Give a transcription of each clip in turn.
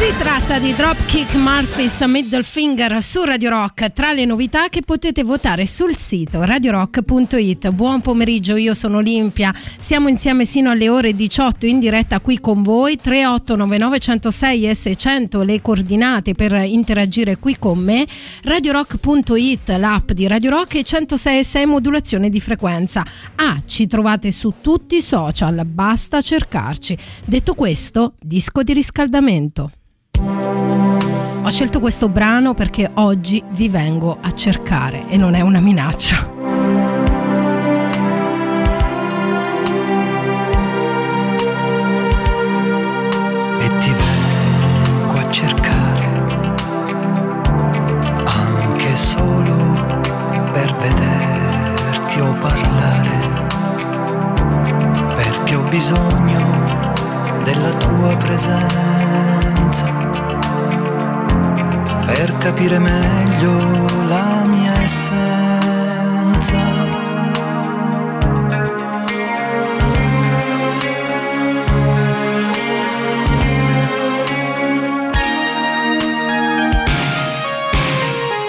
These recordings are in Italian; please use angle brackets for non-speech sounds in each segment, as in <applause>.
Si tratta di Dropkick Murphys Middle Finger su Radio Rock, tra le novità che potete votare sul sito radiorock.it. Buon pomeriggio, io sono Olimpia, siamo insieme sino alle ore 18 in diretta qui con voi, 3899 106 e 600 le coordinate per interagire qui con me, radiorock.it l'app di Radio Rock e 106 6 modulazione di frequenza. Ah, ci trovate su tutti i social, basta cercarci. Detto questo, disco di riscaldamento. Ho scelto questo brano perché oggi vi vengo a cercare e non è una minaccia. Bisogno della tua presenza per capire meglio la mia essenza.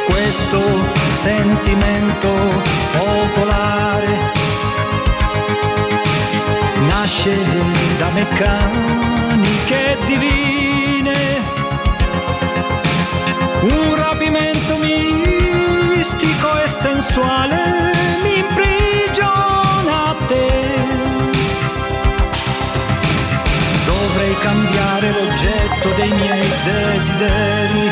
Questo sentimento popolare nasce da meccaniche divine un rapimento mistico e sensuale mi imprigiona a te. Dovrei cambiare l'oggetto dei miei desideri,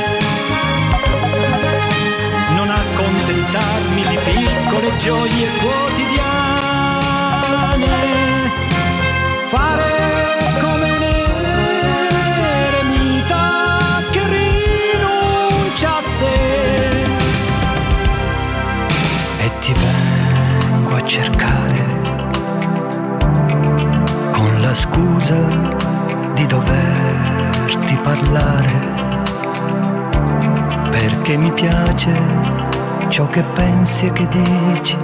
non accontentarmi di piccole gioie quotidiane, fare cercare con la scusa di doverti parlare. Perché mi piace ciò che pensi e che dici.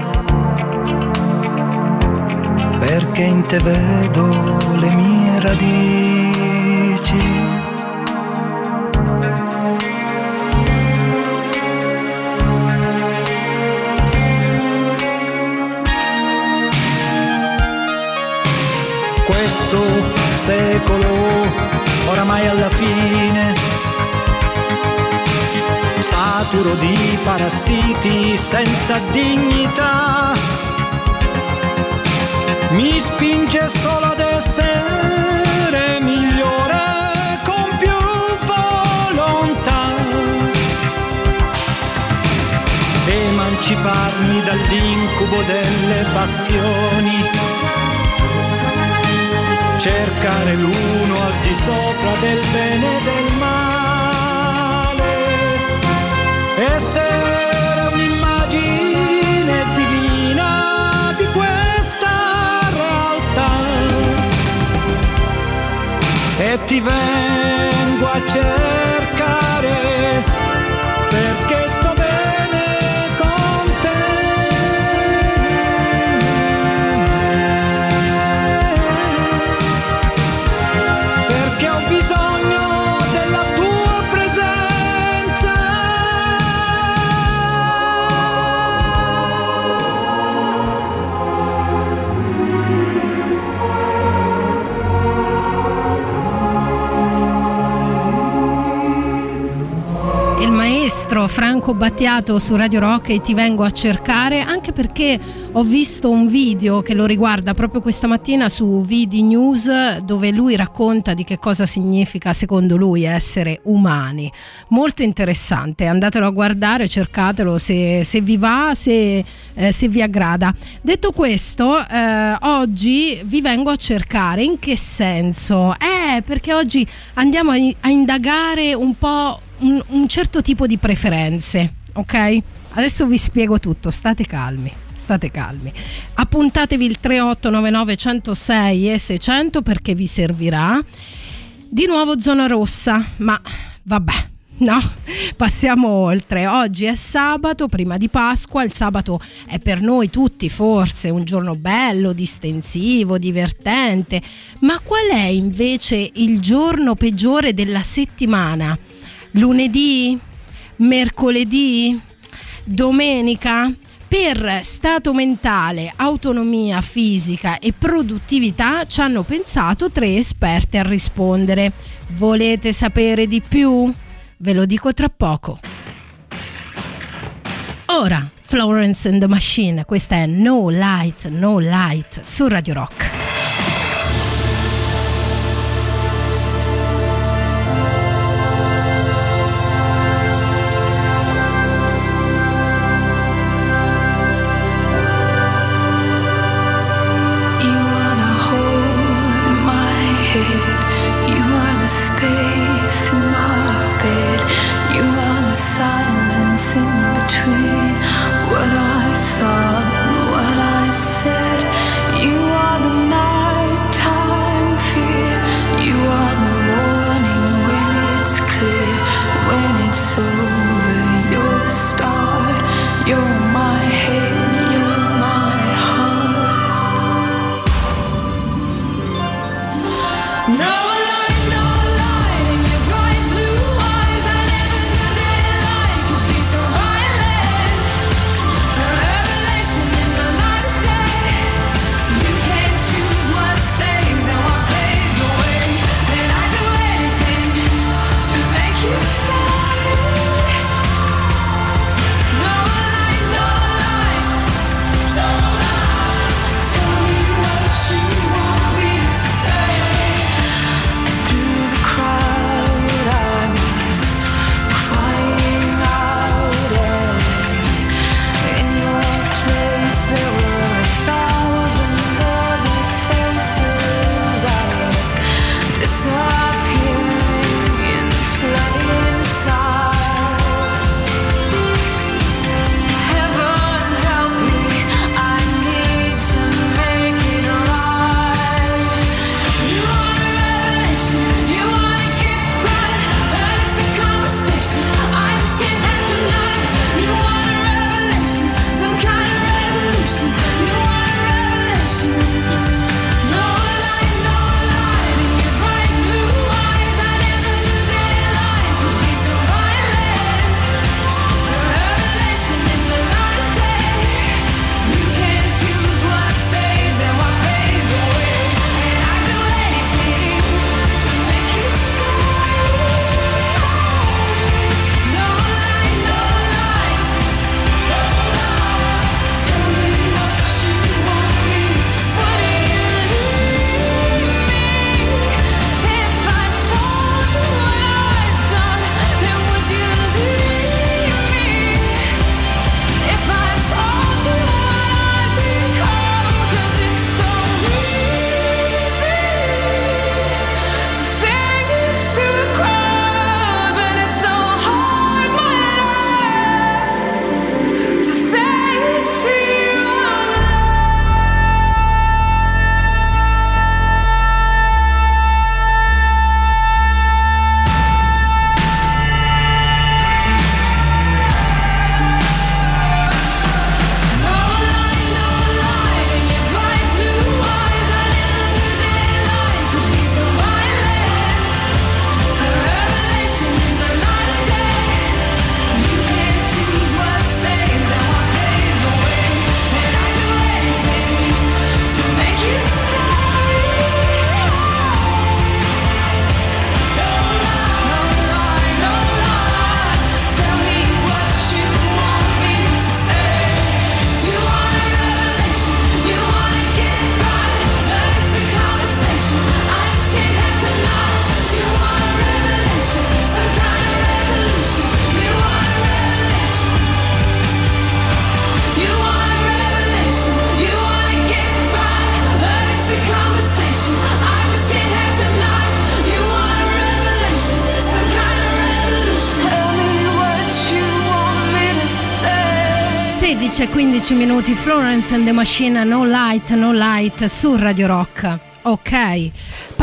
Perché in te vedo le mie radici. Questo secolo oramai alla fine. Saturo di parassiti senza dignità. Mi spinge solo ad essere migliore con più volontà. Emanciparmi dall'incubo delle passioni cercare l'uno al di sopra del bene e del male, essere un'immagine divina di questa realtà. E ti vengo a cercare perché sto bene Franco Battiato su Radio Rock e ti vengo a cercare anche perché ho visto un video che lo riguarda proprio questa mattina su VD News dove lui racconta di che cosa significa secondo lui essere umani. Molto interessante, andatelo a guardare, cercatelo se, se vi va, se, eh, se vi aggrada. Detto questo, eh, oggi vi vengo a cercare in che senso? Eh, perché oggi andiamo a, a indagare un po' un, un certo tipo di preferenze, ok? Adesso vi spiego tutto, state calmi, state calmi. Appuntatevi il 3899 106 e 600 perché vi servirà. Di nuovo zona rossa, ma vabbè, No, passiamo oltre. Oggi è sabato, prima di Pasqua. Il sabato è per noi tutti forse un giorno bello, distensivo, divertente. Ma qual è invece il giorno peggiore della settimana? Lunedì? Mercoledì? Domenica? Per stato mentale, autonomia fisica e produttività ci hanno pensato tre esperte a rispondere. Volete sapere di più? Ve lo dico tra poco. Ora, Florence and the Machine, questa è No Light, No Light su Radio Rock. Minuti Florence and the Machine No Light, No Light su Radio Rock. Ok,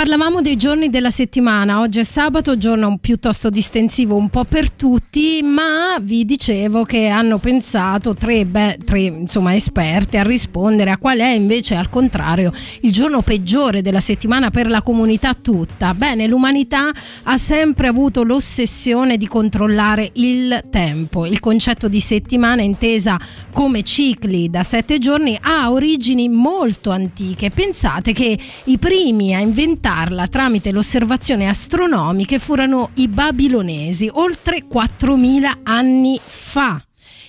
Parlavamo dei giorni della settimana, oggi è sabato, giorno piuttosto distensivo un po' per tutti, ma vi dicevo che hanno pensato tre, beh, tre insomma, esperti a rispondere a qual è invece al contrario il giorno peggiore della settimana per la comunità tutta. Bene, l'umanità ha sempre avuto l'ossessione di controllare il tempo. Il concetto di settimana intesa come cicli da sette giorni ha origini molto antiche. Pensate che i primi a inventare documentarla tramite l'osservazione astronomiche furono i babilonesi oltre 4000 anni fa.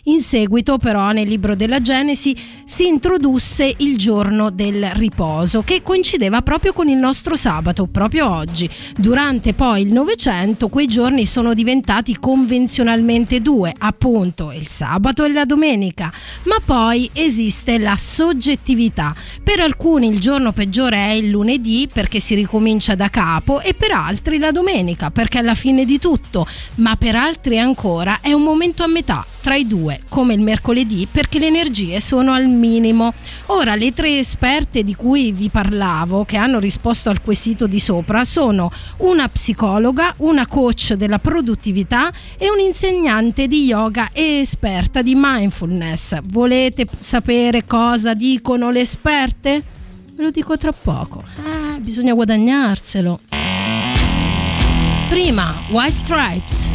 In seguito però nel libro della Genesi si introdusse il giorno del riposo che coincideva proprio con il nostro sabato, proprio oggi. Durante poi il Novecento quei giorni sono diventati convenzionalmente due, appunto il sabato e la domenica, ma poi esiste la soggettività. Per alcuni il giorno peggiore è il lunedì perché si ricomincia da capo e per altri la domenica perché è la fine di tutto, ma per altri ancora è un momento a metà tra i due, come il mercoledì, perché le energie sono al minimo. Ora, le tre esperte di cui vi parlavo, che hanno risposto al quesito di sopra, sono una psicologa, una coach della produttività e un insegnante di yoga e esperta di mindfulness. Volete sapere cosa dicono le esperte? Ve lo dico tra poco. Eh, bisogna guadagnarselo. Prima, White Stripes.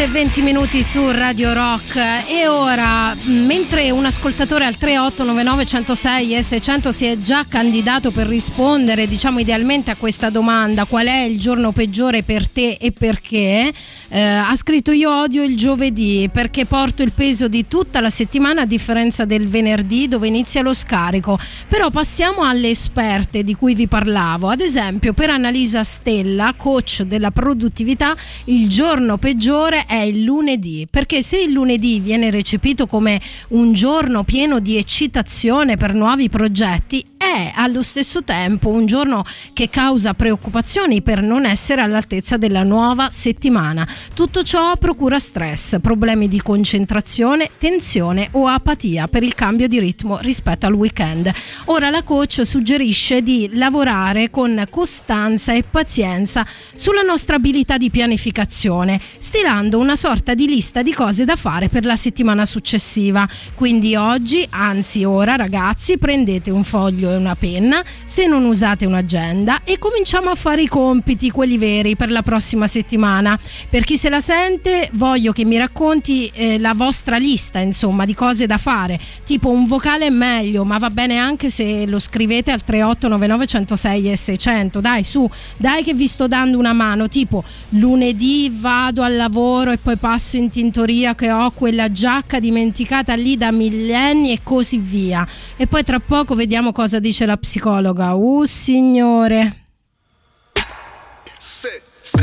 16 e 20 minuti su Radio Rock. E ora mentre un ascoltatore al 3899 106 e 600 si è già candidato per rispondere diciamo idealmente a questa domanda qual è il giorno peggiore per te e perché? Eh, ha scritto io odio il giovedì perché porto il peso di tutta la settimana a differenza del venerdì dove inizia lo scarico. Però passiamo alle esperte di cui vi parlavo. Ad esempio per Annalisa Stella coach della produttività il giorno peggiore è il lunedì perché se il lunedì viene recepito come un giorno pieno di eccitazione per nuovi progetti è allo stesso tempo un giorno che causa preoccupazioni per non essere all'altezza della nuova settimana. Tutto ciò procura stress, problemi di concentrazione, tensione o apatia per il cambio di ritmo rispetto al weekend. Ora la coach suggerisce di lavorare con costanza e pazienza sulla nostra abilità di pianificazione, stilando una sorta di lista di cose da fare per la settimana successiva. Quindi oggi, anzi ora ragazzi, prendete un foglio e una penna, se non usate un'agenda e cominciamo a fare i compiti, quelli veri, per la prossima settimana. Per chi se la sente, voglio che mi racconti eh, la vostra lista, insomma, di cose da fare. Tipo un vocale è meglio, ma va bene anche se lo scrivete al 3899 106 e 600. Dai, su, dai che vi sto dando una mano. Tipo lunedì vado al lavoro e poi passo in tintoria che ho quella giacca dimenticata lì da millenni e così via. E poi tra poco vediamo cosa dice la psicologa. Uh, signore.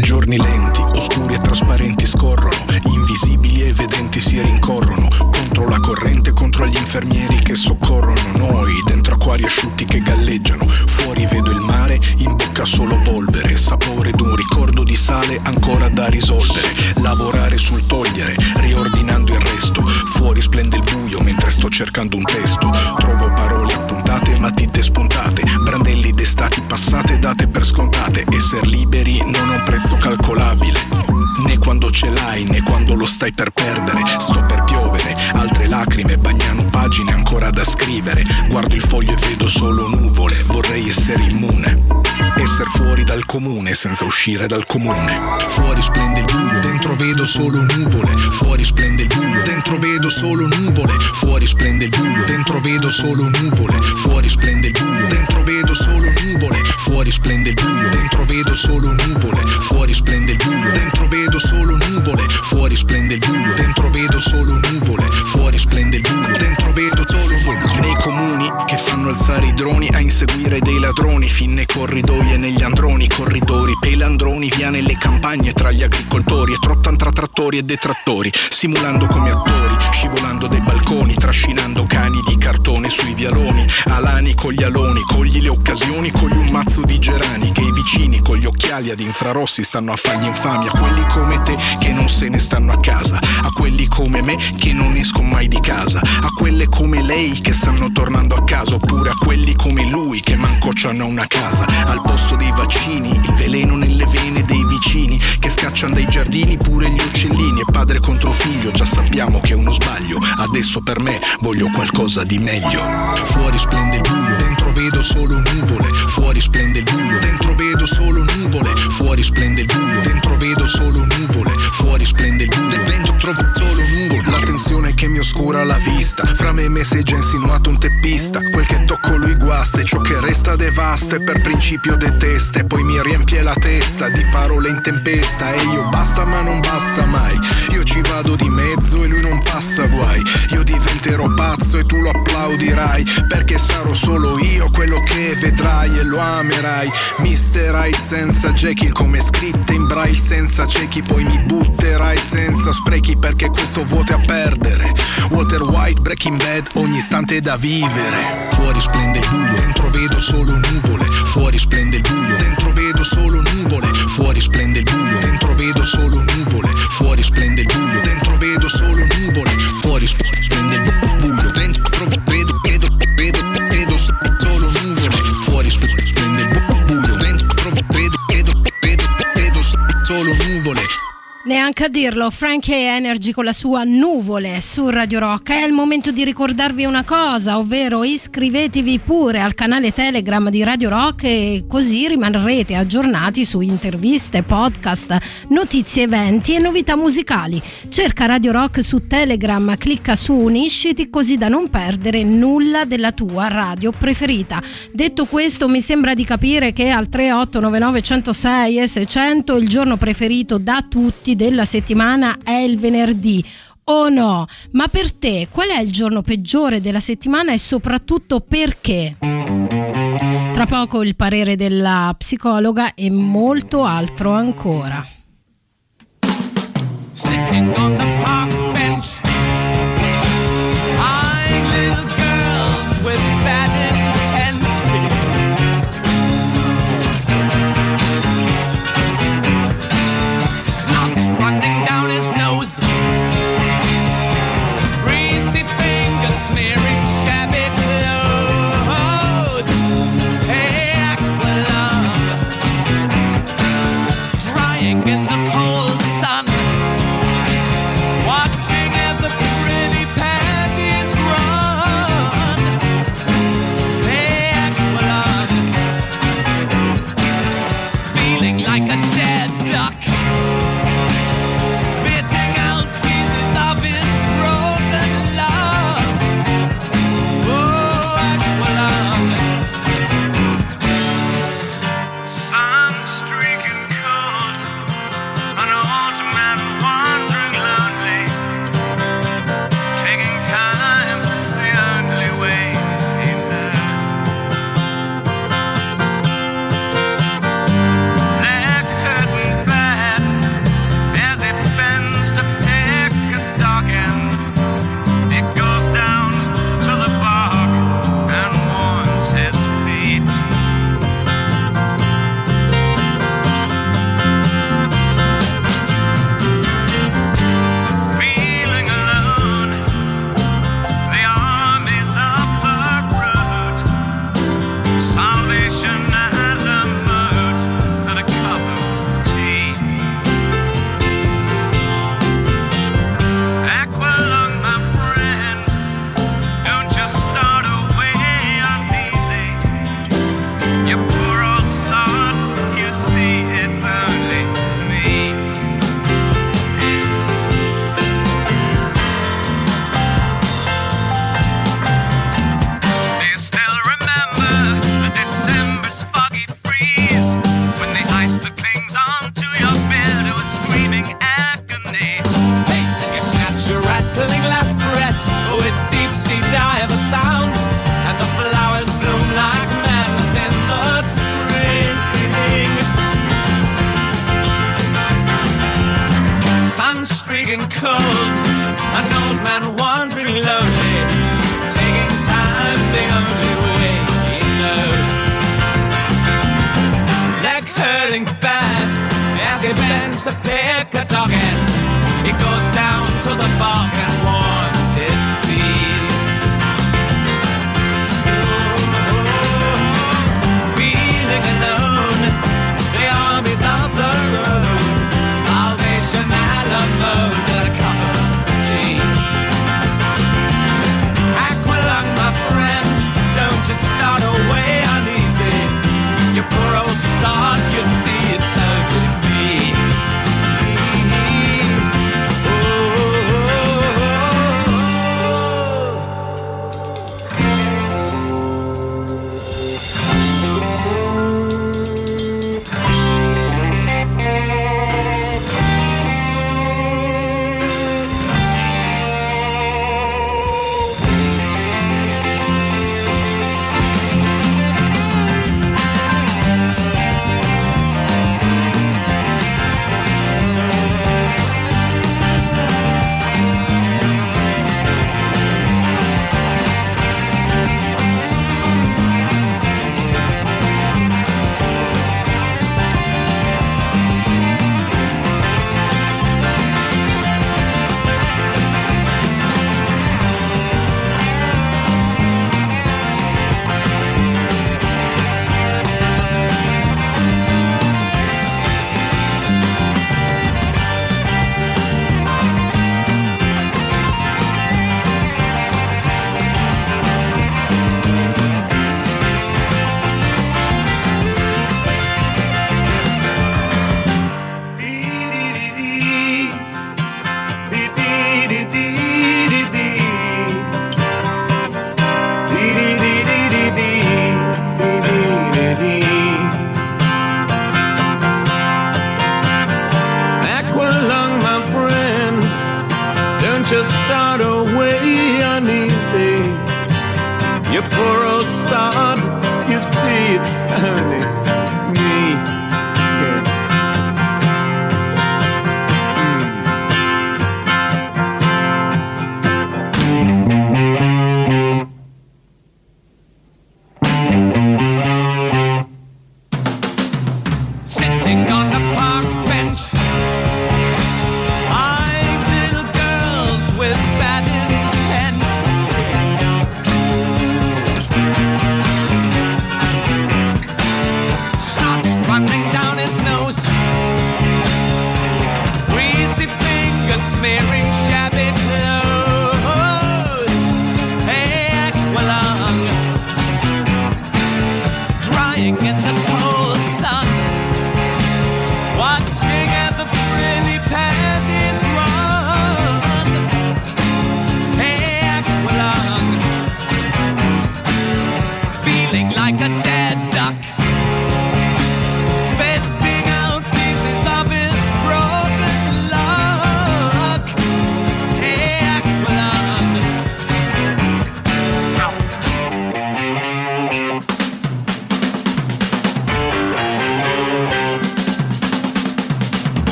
Giorni lenti, oscuri e trasparenti scorrono, invisibili e vedenti si rincorrono, contro la corrente, contro gli infermieri che soccorrono. Noi, dentro acquari asciutti che galleggiano, fuori vedo il mare, in bocca solo polvere, sapore d'un ricordo di sale ancora da risolvere, lavorare sul togliere, riordinando il resto, fuori splende il buio mentre sto cercando un testo, trovo parole appuntate matite spuntate, brandelli d'estati passate date per scontate, essere liberi non un prezzo calcolabile, né quando ce l'hai né quando lo stai per perdere, sto per piovere, altre lacrime bagnano pagine ancora da scrivere, guardo il foglio e vedo solo nuvole, vorrei essere immune. Essere fuori dal comune senza uscire dal comune. Fuori splende il buio, dentro vedo solo nuvole. Fuori splende il buio, dentro vedo solo nuvole. Fuori splende il buio, dentro vedo solo nuvole. Fuori splende il buio, dentro vedo solo nuvole. Fuori splende il buio, dentro vedo solo nuvole. Fuori splende il buio, dentro vedo solo nuvole. Fuori splende il buio, dentro vedo solo nuvole. Nei comuni che fanno alzare i droni a inseguire dei ladroni fin nei corridoi e negli androni, corridori, pelandroni, via nelle campagne tra gli agricoltori e trottan tra trattori e detrattori, simulando come attori, scivolando dai balconi, trascinando cani di cartone sui vialoni, alani con gli aloni, cogli le occasioni, cogli un mazzo di gerani che i vicini con gli occhiali ad infrarossi stanno a fargli infami, a quelli come te che non se ne stanno a casa, a quelli come me che non escono mai di casa, a quelle come lei che stanno tornando a casa, oppure a quelli come lui che manco c'hanno una casa, al posto dei vaccini, il veleno nelle vene dei vicini che scacciano dai giardini pure gli uccellini e padre contro figlio, già sappiamo che uno sbaglio, adesso per me voglio qualcosa di meglio. Fuori splende il buio, dentro vedo solo nuvole, fuori splende il buio, dentro vedo solo nuvole, fuori splende il buio, dentro vedo solo nuvole, fuori splende il buio, dentro trovo solo nuvole, la tensione che mi oscura la vista, fra me e me sei già insinuato un teppista, quel che tocco lui guasta e ciò che resta devasta. E per principio detesta e poi mi riempie la testa di parole in tempesta. E io basta ma non basta mai, io ci vado di mezzo e lui non passa guai, io diventerò pazzo e tu lo applaudirai perché sarò solo io quello che vedrai e lo amerai, Mr. Hyde senza Jekyll come scritte in braille senza ciechi poi mi butterai senza sprechi perché questo vuoto a perdere, Walter White Breaking Bad ogni istante è da vivere, fuori splende il buio, dentro vedo solo nuvole, fuori splende il buio, dentro vedo solo nuvole, fuori splende il buio, dentro vedo solo nuvole, fuori splende il buio, dentro vedo solo nuvole, fuori splende il buio, dentro vedo, vedo, vedo, vedo solo nuvole, fuori splende il buio, dentro vedo, vedo, vedo, vedo solo nuvole. Neanche a dirlo, Frankie Energy con la sua nuvole su Radio Rock. È il momento di ricordarvi una cosa, ovvero iscrivetevi pure al canale Telegram di Radio Rock e così rimarrete aggiornati su interviste, podcast, notizie, eventi e novità musicali. Cerca Radio Rock su Telegram, clicca su Unisciti così da non perdere nulla della tua radio preferita. Detto questo, mi sembra di capire che al 3899 106 e 600 il giorno preferito da tutti della settimana è il venerdì o no? Ma per te qual è il giorno peggiore della settimana e soprattutto perché? Tra poco il parere della psicologa e molto altro ancora. Sitting on the park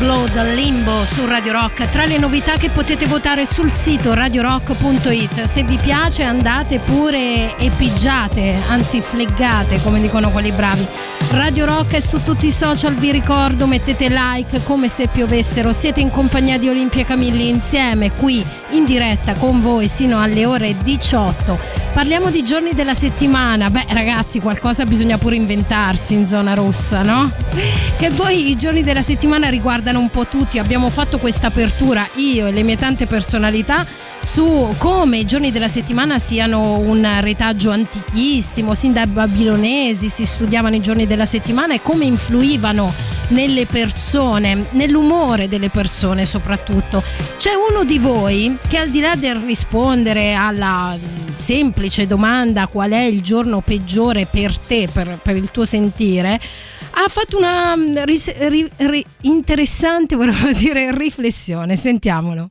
Royal Blood Limbo su Radio Rock, tra le novità che potete votare sul sito radiorock.it. Se vi piace andate pure e pigiate, anzi fleggate come dicono quelli bravi. Radio Rock è su tutti i social, vi ricordo, mettete like come se piovessero. Siete in compagnia di Olimpia Camilli insieme qui in diretta con voi sino alle ore 18. Parliamo di giorni della settimana. Beh, ragazzi, qualcosa bisogna pure inventarsi in zona rossa, no? Che poi i giorni della settimana riguardano un po' tutti. Abbiamo fatto questa apertura io e le mie tante personalità su come i giorni della settimana siano un retaggio antichissimo, sin dai babilonesi si studiavano i giorni della settimana e come influivano nelle persone, nell'umore delle persone soprattutto. C'è uno di voi che al di là del rispondere alla semplice domanda qual è il giorno peggiore per te, per, per il tuo sentire, ha fatto una mm, ris- ri- ri- interessante, <laughs> volevo dire, riflessione. Sentiamolo.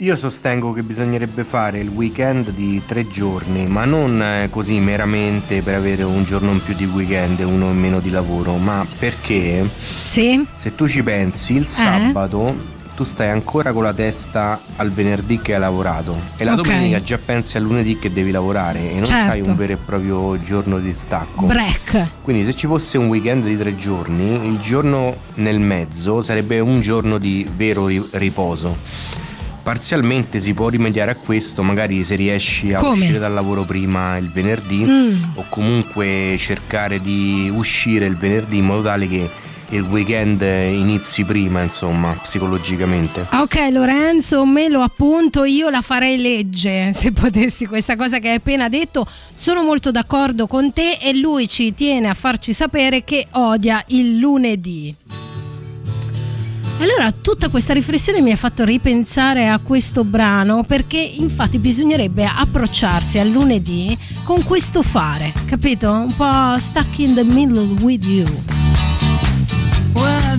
Io sostengo che bisognerebbe fare il weekend di tre giorni, ma non eh, così meramente per avere un giorno in più di weekend e uno in meno di lavoro, ma perché Sì? se tu ci pensi il sabato tu stai ancora con la testa al venerdì che hai lavorato e la Ok. domenica già pensi al lunedì che devi lavorare e non Certo. hai un vero e proprio giorno di stacco. Break. Quindi se ci fosse un weekend di tre giorni, il giorno nel mezzo sarebbe un giorno di vero ri- riposo. Parzialmente si può rimediare a questo, magari se riesci a Come? uscire dal lavoro prima il venerdì Mm. o comunque cercare di uscire il venerdì in modo tale che il weekend inizi prima, insomma, psicologicamente. Ok Lorenzo, me lo appunto, io la farei legge <laughs> se potessi questa cosa che hai appena detto. Sono molto d'accordo con te e lui ci tiene a farci sapere che odia il lunedì. Allora, tutta questa riflessione mi ha fatto ripensare a questo brano perché infatti bisognerebbe approcciarsi al lunedì con questo fare, capito? Un po' stuck in the middle with you. Well,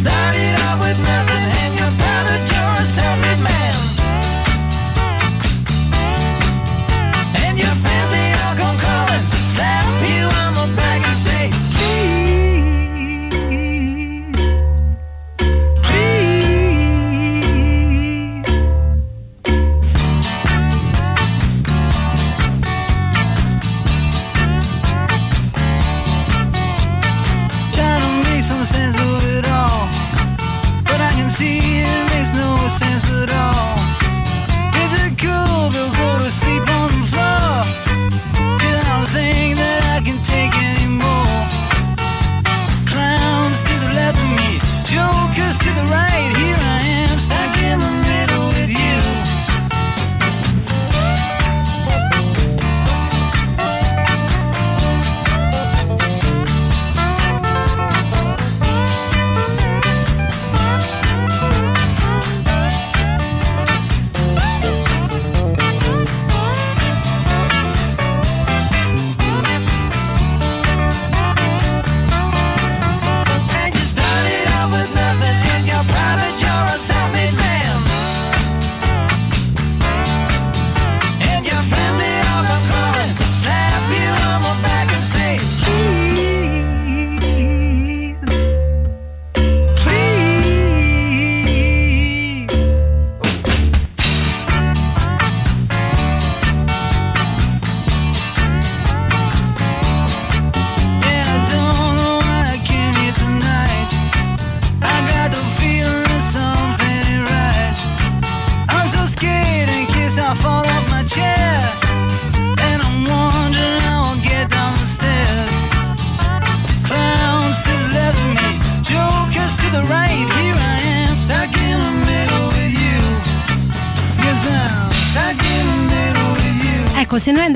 started out with nothing and you found that you're a self-made man.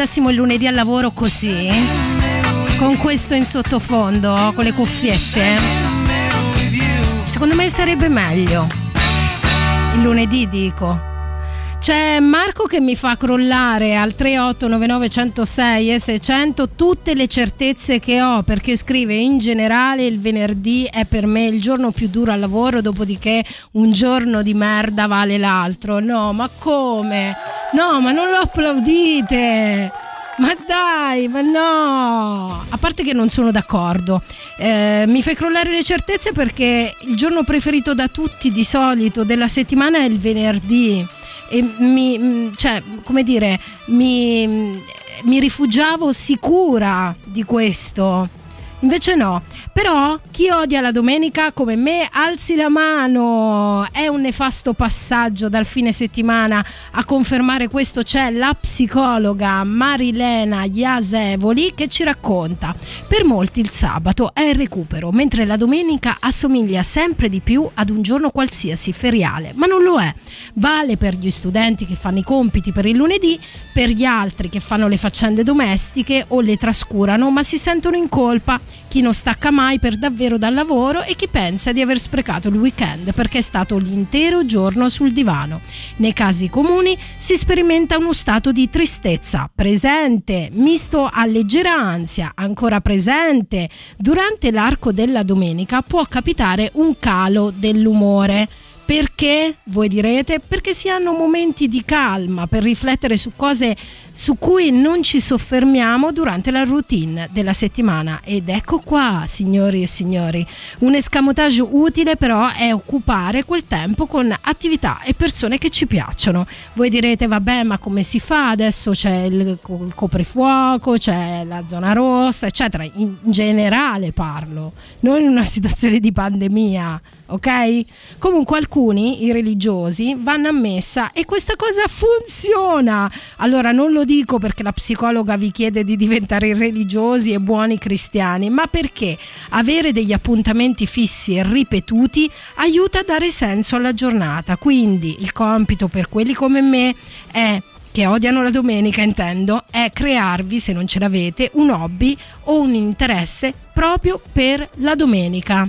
Andassimo il lunedì al lavoro così, con questo in sottofondo, con le cuffiette, secondo me sarebbe meglio. Il lunedì dico. C'è Marco che mi fa crollare al 3899 106 e 600 tutte le certezze che ho perché scrive in generale il venerdì è per me il giorno più duro al lavoro dopodiché un giorno di merda vale l'altro. No, ma come? No, ma non lo applaudite! Ma dai, ma no! A parte che non sono d'accordo, eh, mi fai crollare le certezze perché il giorno preferito da tutti di solito della settimana è il venerdì e mi, cioè, come dire, mi, mi rifugiavo sicura di questo. Invece no. Però chi odia la domenica come me alzi la mano. È un nefasto passaggio dal fine settimana. A confermare questo c'è la psicologa Marilena Iasevoli che ci racconta. Per molti il sabato è il recupero, mentre la domenica assomiglia sempre di più ad un giorno qualsiasi feriale, ma non lo è. Vale per gli studenti che fanno i compiti per il lunedì, per gli altri che fanno le faccende domestiche o le trascurano ma si sentono in colpa chi non stacca mai per davvero dal lavoro e chi pensa di aver sprecato il weekend perché è stato l'intero giorno sul divano. Nei casi comuni si sperimenta uno stato di tristezza presente, misto a leggera ansia, ancora presente. Durante l'arco della domenica può capitare un calo dell'umore. Perché? Voi direte, perché si hanno momenti di calma per riflettere su cose su cui non ci soffermiamo durante la routine della settimana. Ed ecco qua, signori e signori, un escamotage utile però è occupare quel tempo con attività e persone che ci piacciono. Voi direte, vabbè, ma come si fa? Adesso c'è il coprifuoco, c'è la zona rossa, eccetera. In generale parlo, non in una <laughs> situazione di pandemia ok? Comunque alcuni, i religiosi, vanno a messa e questa cosa funziona. Allora non lo dico perché la psicologa vi chiede di diventare religiosi e buoni cristiani, ma perché avere degli appuntamenti fissi e ripetuti aiuta a dare senso alla giornata. Quindi il compito per quelli come me è che odiano la domenica intendo, è crearvi, se non ce l'avete, un hobby o un interesse proprio per la domenica.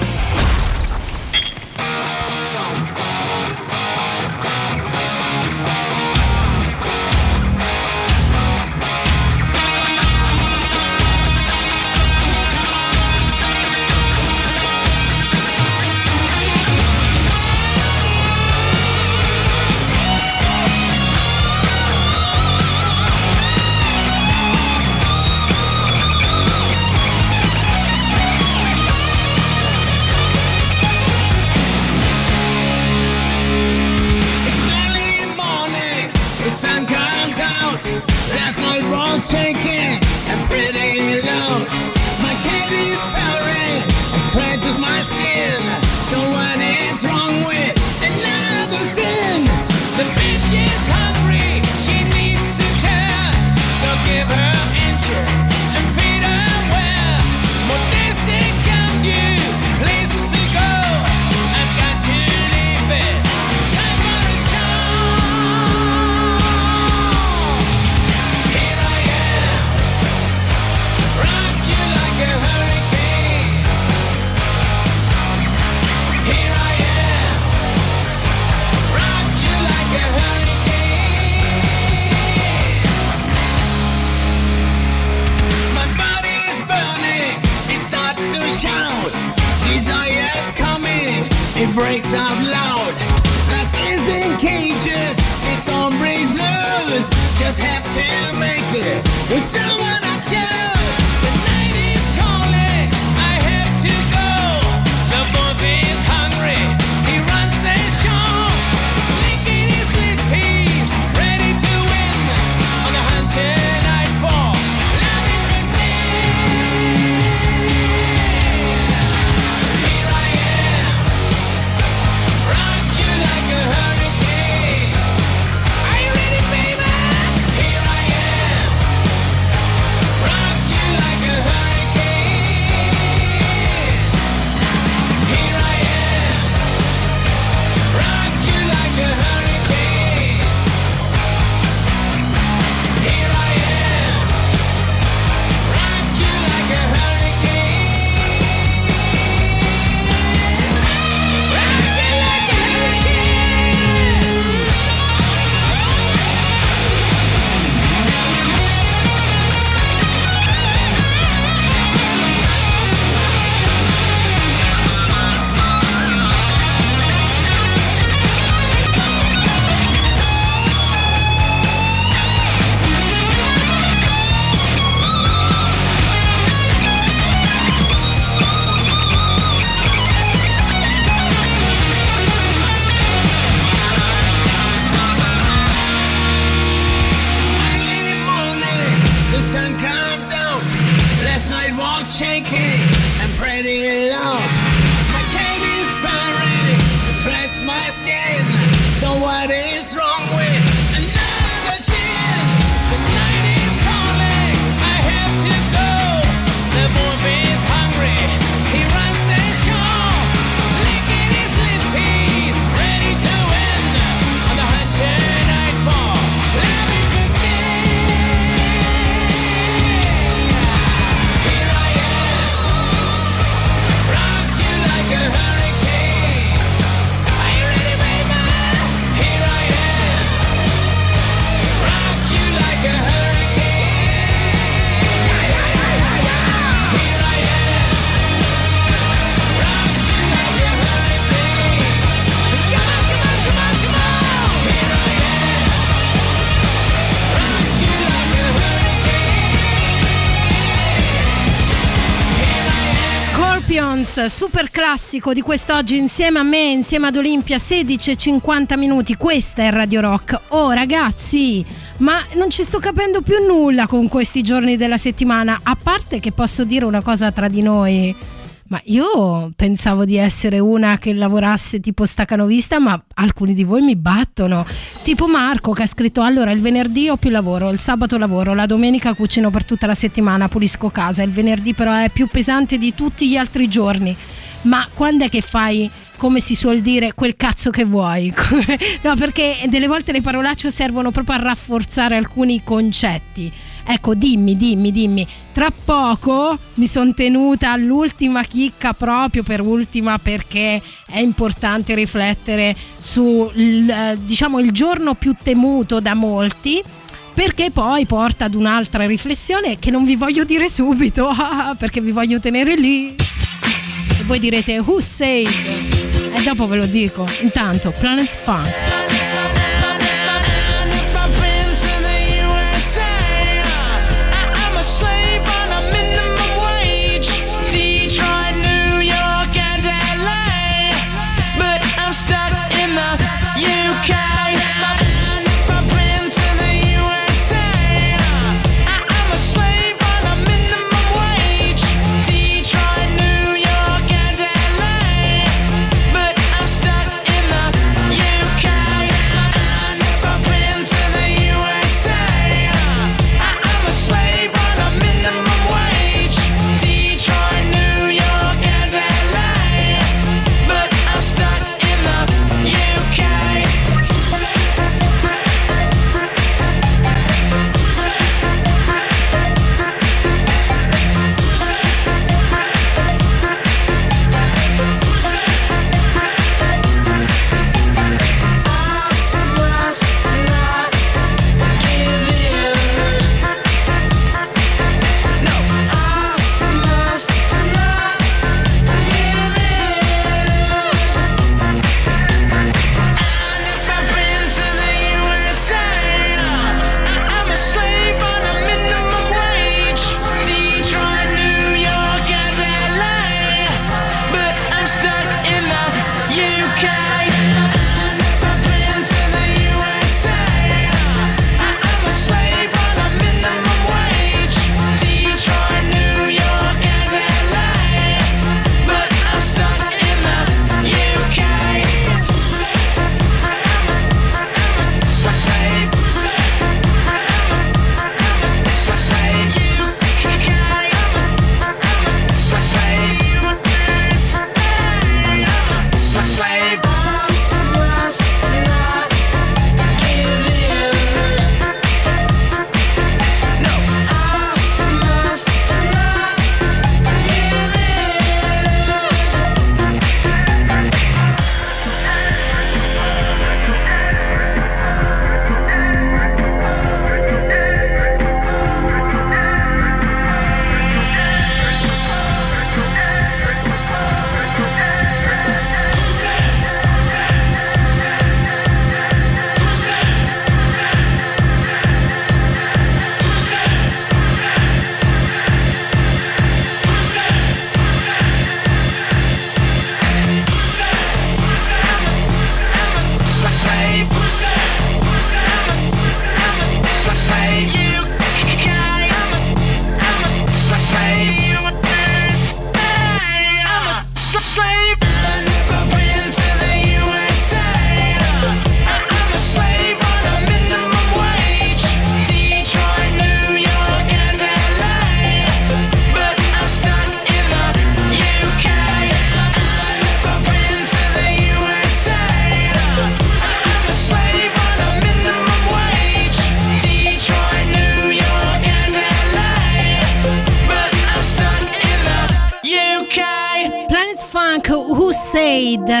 Stones, super classico di quest'oggi insieme a me, insieme ad Olimpia, 16.50 minuti, questa è Radio Rock. Oh ragazzi, ma non ci sto capendo più nulla con questi giorni della settimana, a parte che posso dire una cosa tra di noi. Ma io pensavo di essere una che lavorasse tipo staccanovista, ma alcuni di voi mi battono. Tipo Marco che ha scritto allora il venerdì ho più lavoro, il sabato lavoro, la domenica cucino per tutta la settimana, pulisco casa, il venerdì però è più pesante di tutti gli altri giorni. Ma quando è che fai come si suol dire, quel cazzo che vuoi. <laughs> no, perché delle volte le parolacce servono proprio a rafforzare alcuni concetti. Ecco, dimmi, dimmi, dimmi. Tra poco mi sono tenuta all'ultima chicca proprio per ultima perché è importante riflettere su diciamo il giorno più temuto da molti perché poi porta ad un'altra riflessione che non vi voglio dire subito <laughs> perché vi voglio tenere lì. E voi direte who said? E dopo ve lo dico. Intanto Planet Funk.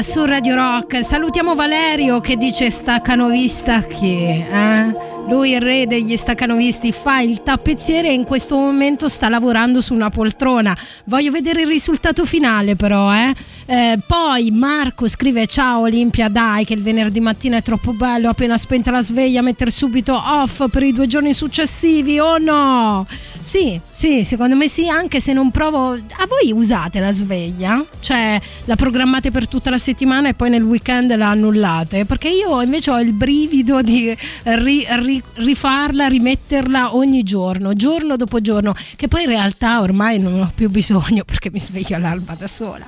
Su Radio Rock. Salutiamo Valerio che dice staccanovista che eh? lui il re degli staccanovisti fa il tappezziere e in questo momento sta lavorando su una poltrona. Voglio vedere il risultato finale però, eh? Eh, poi Marco scrive ciao Olimpia dai che il venerdì mattina è troppo bello appena spenta la sveglia mettere subito off per i due giorni successivi oh no sì sì secondo me sì anche se non provo a voi usate la sveglia cioè la programmate per tutta la settimana e poi nel weekend la annullate perché io invece ho il brivido di ri- ri- rifarla rimetterla ogni giorno giorno dopo giorno che poi in realtà ormai non ho più bisogno perché mi sveglio all'alba da sola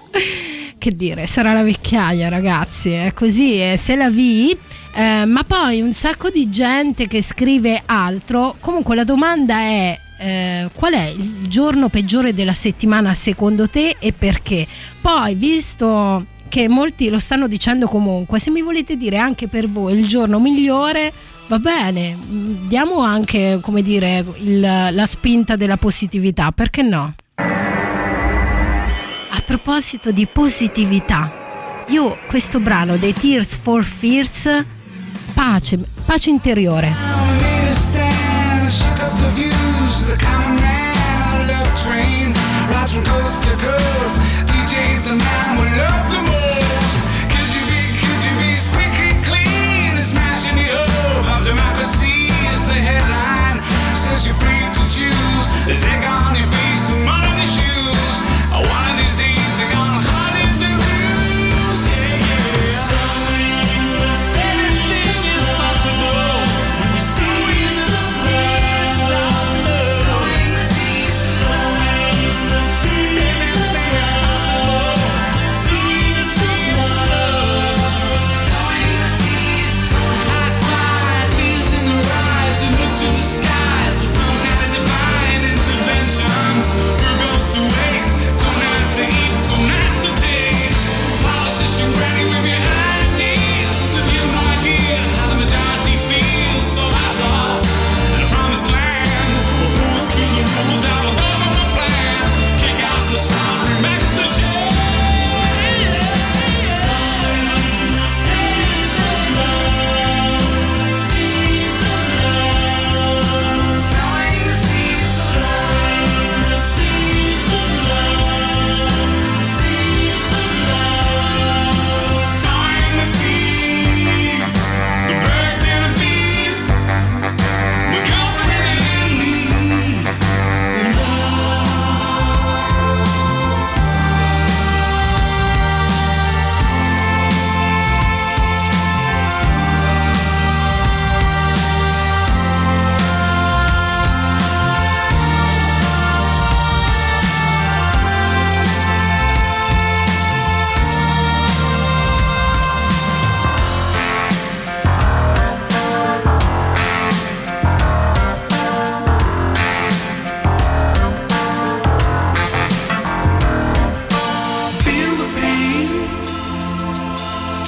che dire, sarà la vecchiaia, ragazzi, è così, è se la vi. Eh, ma poi un sacco di gente che scrive altro. Comunque la domanda è eh, qual è il giorno peggiore della settimana secondo te e perché? Poi, visto che molti lo stanno dicendo comunque, se mi volete dire anche per voi il giorno migliore, va bene, mm, diamo anche, come dire, il, la spinta della positività, perché no? A proposito di positività, io questo brano dei Tears for Fears, pace, pace interiore. and shook up the views. The common man on love train rides from coast to coast. DJ's the man we love the most. Could you be, could you be squeaky clean? It's smashing the hope of democracy is the headline. Says you're free to choose the zig on your feet.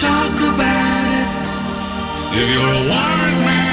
talk about it. If you're a wild man.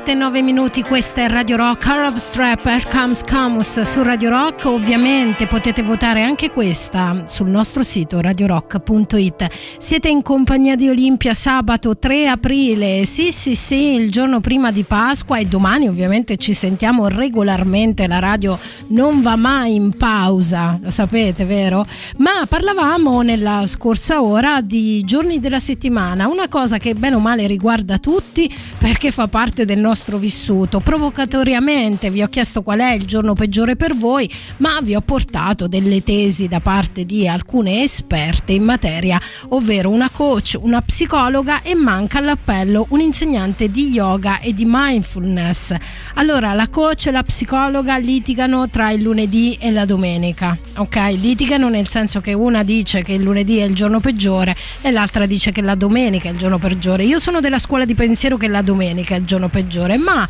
17 e 9 minuti, questa è Radio Rock, Arab Strap, Here Comes Camus su Radio Rock, ovviamente potete votare anche questa sul nostro sito radiorock.it. Siete in compagnia di Olimpia sabato 3 aprile, sì sì sì, il giorno prima di Pasqua e domani ovviamente ci sentiamo regolarmente, la radio non va mai in pausa, lo sapete vero? Ma parlavamo nella scorsa ora di giorni della settimana, una cosa che bene o male riguarda tutti perché fa parte del nostro vissuto. Provocatoriamente vi ho chiesto qual è il giorno peggiore per voi, ma vi ho portato delle tesi da parte di alcune esperte in materia, ovvero una coach, una psicologa e manca all'appello un insegnante di yoga e di mindfulness. Allora, la coach e la psicologa litigano tra il lunedì e la domenica, ok? Litigano nel senso che una dice che il lunedì è il giorno peggiore e l'altra dice che la domenica è il giorno peggiore. Io sono della scuola di pensiero che la domenica è il giorno peggiore, ma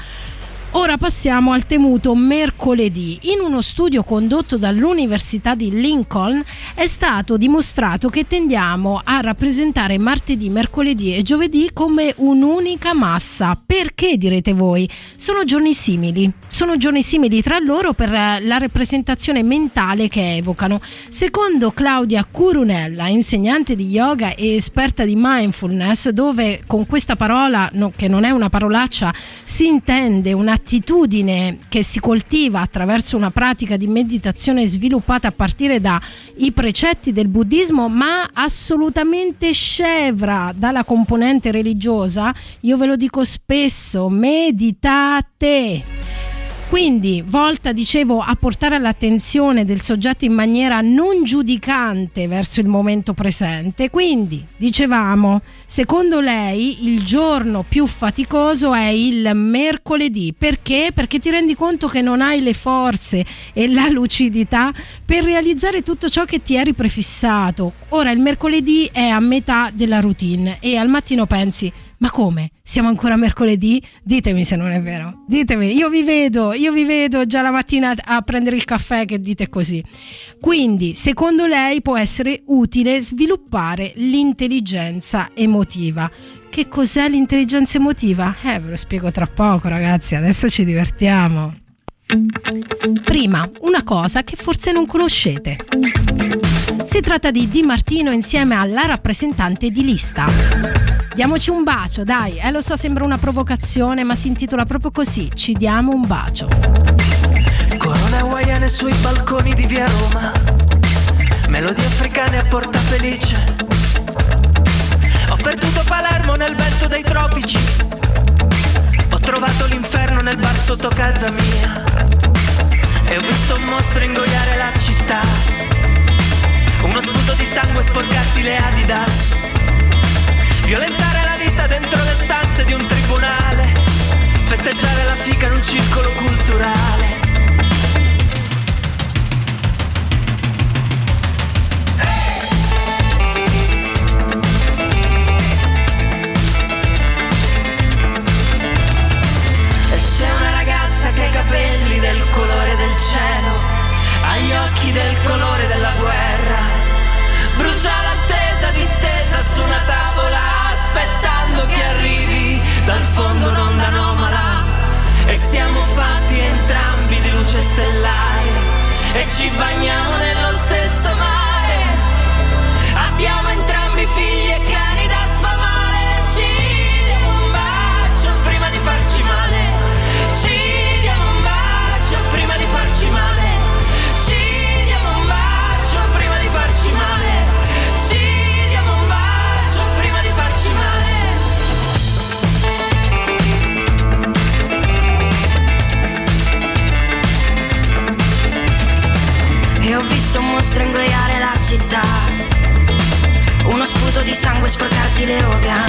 Ora passiamo al temuto mercoledì. In uno studio condotto dall'Università di Lincoln è stato dimostrato che tendiamo a rappresentare martedì, mercoledì e giovedì come un'unica massa. Perché direte voi? Sono giorni simili. Sono giorni simili tra loro per la rappresentazione mentale che evocano. Secondo Claudia Curunella, insegnante di yoga e esperta di mindfulness, dove con questa parola, che non è una parolaccia, si intende una un'attitudine che si coltiva attraverso una pratica di meditazione sviluppata a partire dai precetti del buddismo, ma assolutamente scevra dalla componente religiosa, io ve lo dico spesso, meditate. Quindi, volta, dicevo, a portare all'attenzione del soggetto in maniera non giudicante verso il momento presente. Quindi, dicevamo, secondo lei il giorno più faticoso è il mercoledì. Perché? Perché ti rendi conto che non hai le forze e la lucidità per realizzare tutto ciò che ti eri prefissato. Ora, il mercoledì è a metà della routine e al mattino pensi ma come? Siamo ancora mercoledì? Ditemi se non è vero. Ditemi, io vi vedo, io vi vedo già la mattina a prendere il caffè che dite così. Quindi, secondo lei può essere utile sviluppare l'intelligenza emotiva. Che cos'è l'intelligenza emotiva? Eh, ve lo spiego tra poco, ragazzi, adesso ci divertiamo. Prima, una cosa che forse non conoscete. Si tratta di Di Martino insieme alla rappresentante di lista. Diamoci un bacio, dai. Eh, lo so, sembra una provocazione, ma si intitola proprio così: Ci diamo un bacio. Corone hawaiane sui balconi di via Roma. Melodie africane a porta felice. Ho perduto Palermo nel vento dei tropici. Ho trovato l'inferno nel bar sotto casa mia. E ho visto un mostro ingoiare la città. Uno sputo di sangue sporcarti le Adidas Violentare la vita dentro le stanze di un tribunale. Festeggiare la fica in un circolo culturale. Del colore del cielo, ha gli occhi del colore della guerra, brucia l'attesa distesa su una tavola aspettando che arrivi dal fondo un'onda anomala. E siamo fatti entrambi di luce stellare e ci bagniamo nello stesso mare mostro ingoiare la città. Uno sputo di sangue sporcarti le oga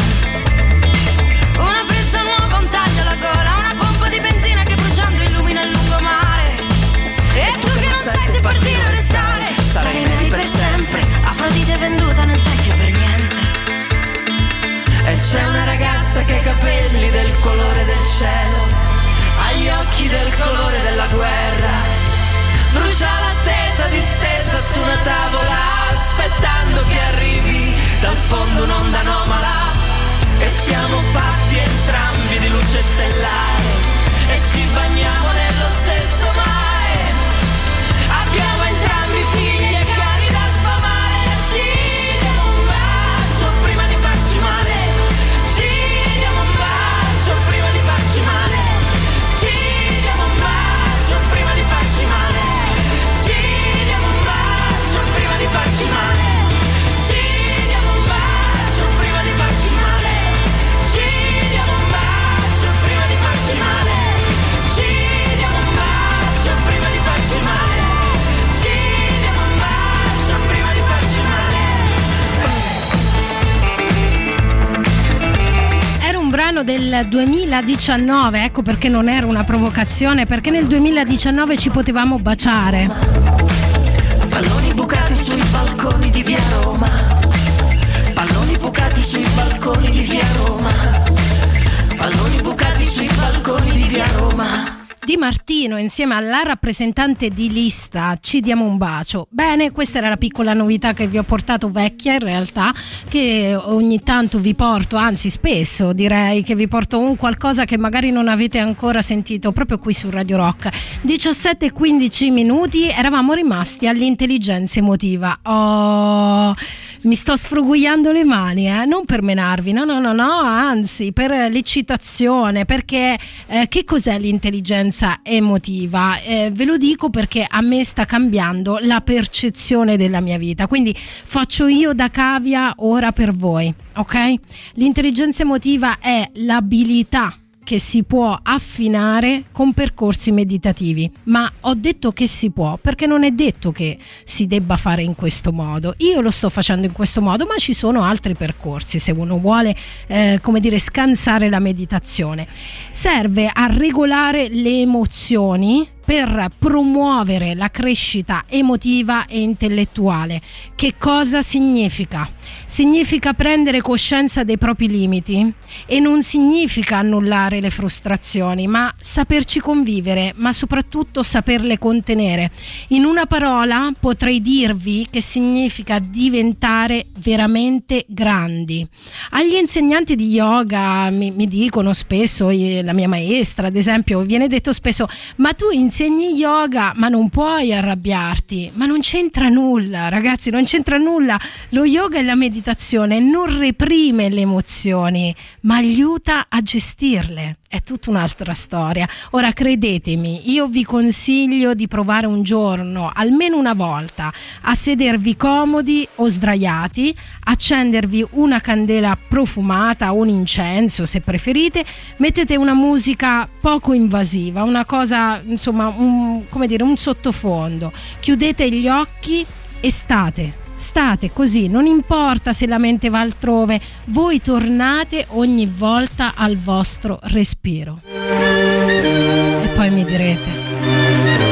Una brezza nuova, un taglio alla gola Una pompa di benzina che bruciando illumina il lungomare. E tu che non sai se partire o restare Sarei neri per sempre. Afrodite venduta nel tempio per niente. E c'è una ragazza che ha i capelli del colore del cielo Ha gli occhi del colore della guerra Brucia l'attesa distesa su una tavola Aspettando che arrivi dal fondo un'onda anomala. E siamo fatti entrambi 2019, ecco perché non era una provocazione, perché nel 2019 ci potevamo baciare. Palloni bucati sui balconi di via Roma. Palloni bucati sui balconi di via Roma. Palloni bucati sui balconi di via Roma. Di Martino insieme alla rappresentante di lista Ci diamo un bacio. Bene, questa era la piccola novità che vi ho portato vecchia in realtà, che ogni tanto vi porto, anzi spesso direi che vi porto un qualcosa che magari non avete ancora sentito proprio qui su Radio Rock. 17 e 15 minuti, eravamo rimasti all'intelligenza emotiva. Oh, mi sto sfrugugliando le mani, eh? non per menarvi, no, no, no, no, anzi per l'eccitazione, perché eh, che cos'è l'intelligenza emotiva? Eh, ve lo dico perché a me sta cambiando la percezione della mia vita, quindi faccio io da cavia ora per voi, ok? L'intelligenza emotiva è l'abilità che si può affinare con percorsi meditativi, ma ho detto che si può perché non è detto che si debba fare in questo modo. Io lo sto facendo in questo modo, ma ci sono altri percorsi se uno vuole, eh, come dire, scansare la meditazione. Serve a regolare le emozioni per promuovere la crescita emotiva e intellettuale. Che cosa significa? Significa prendere coscienza dei propri limiti e non significa annullare le frustrazioni, ma saperci convivere, ma soprattutto saperle contenere. In una parola potrei dirvi che significa diventare veramente grandi. Agli insegnanti di yoga mi, mi dicono spesso, la mia maestra ad esempio, viene detto spesso, ma tu insegni yoga ma non puoi arrabbiarti, ma non c'entra nulla ragazzi, non c'entra nulla. Lo yoga e la meditazione non reprime le emozioni, ma aiuta a gestirle. È tutta un'altra storia. Ora credetemi, io vi consiglio di provare un giorno, almeno una volta, a sedervi comodi o sdraiati, accendervi una candela profumata, un incenso se preferite, mettete una musica poco invasiva, una cosa, insomma, un, come dire, un sottofondo. Chiudete gli occhi e state state così, non importa se la mente va altrove, voi tornate ogni volta al vostro respiro. E poi mi direte.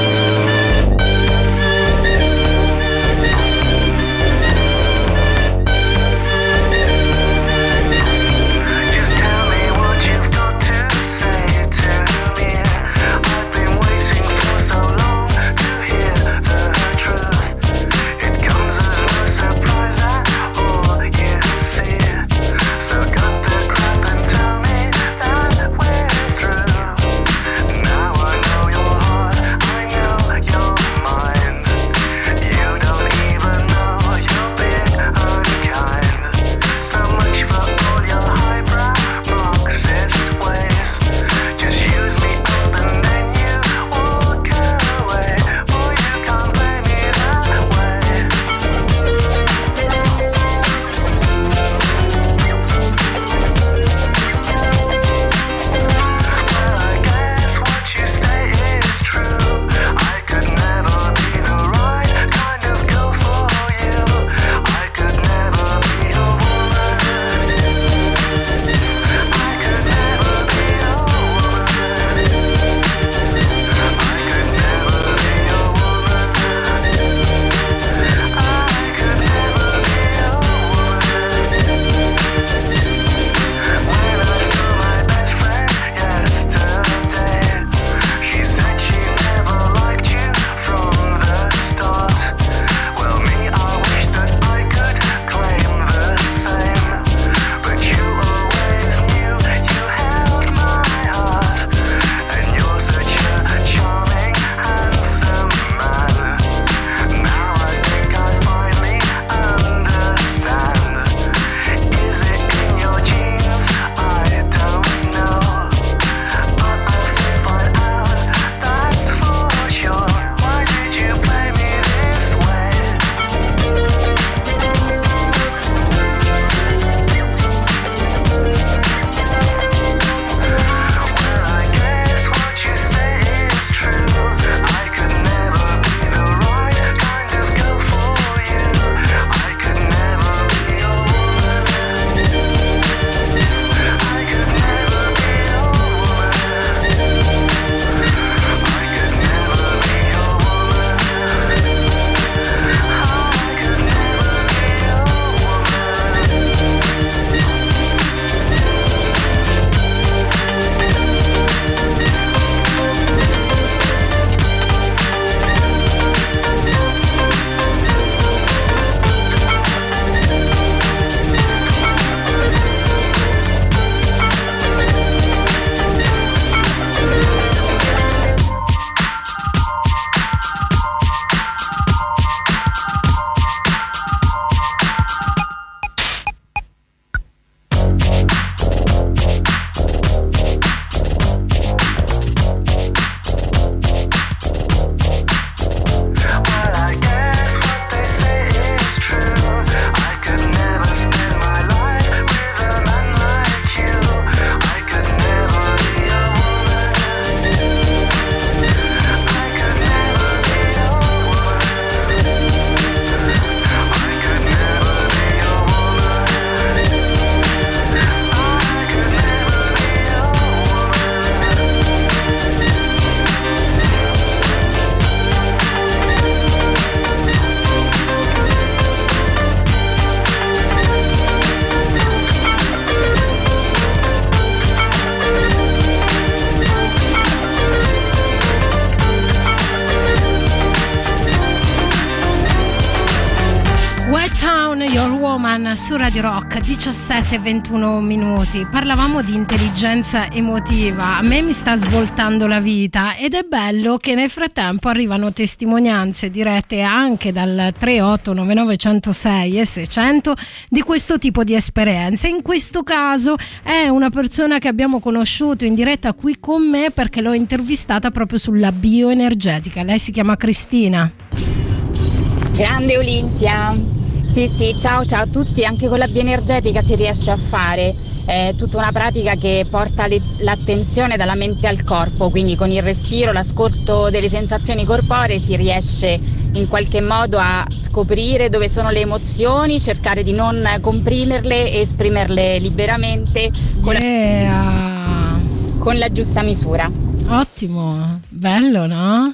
17 e 21 minuti. Parlavamo di intelligenza emotiva. A me mi sta svoltando la vita ed è bello che nel frattempo arrivano testimonianze dirette anche dal 3899 106 e 600 di questo tipo di esperienze. In questo caso è una persona che abbiamo conosciuto in diretta qui con me perché l'ho intervistata proprio sulla bioenergetica. Lei si chiama Cristina. Grande Olimpia! Sì, sì, ciao ciao a tutti, anche con la bioenergetica si riesce a fare è tutta una pratica che porta le- l'attenzione dalla mente al corpo, quindi con il respiro, l'ascolto delle sensazioni corporee si riesce in qualche modo a scoprire dove sono le emozioni, cercare di non comprimerle e esprimerle liberamente con, la, con la giusta misura. Ottimo, bello, no?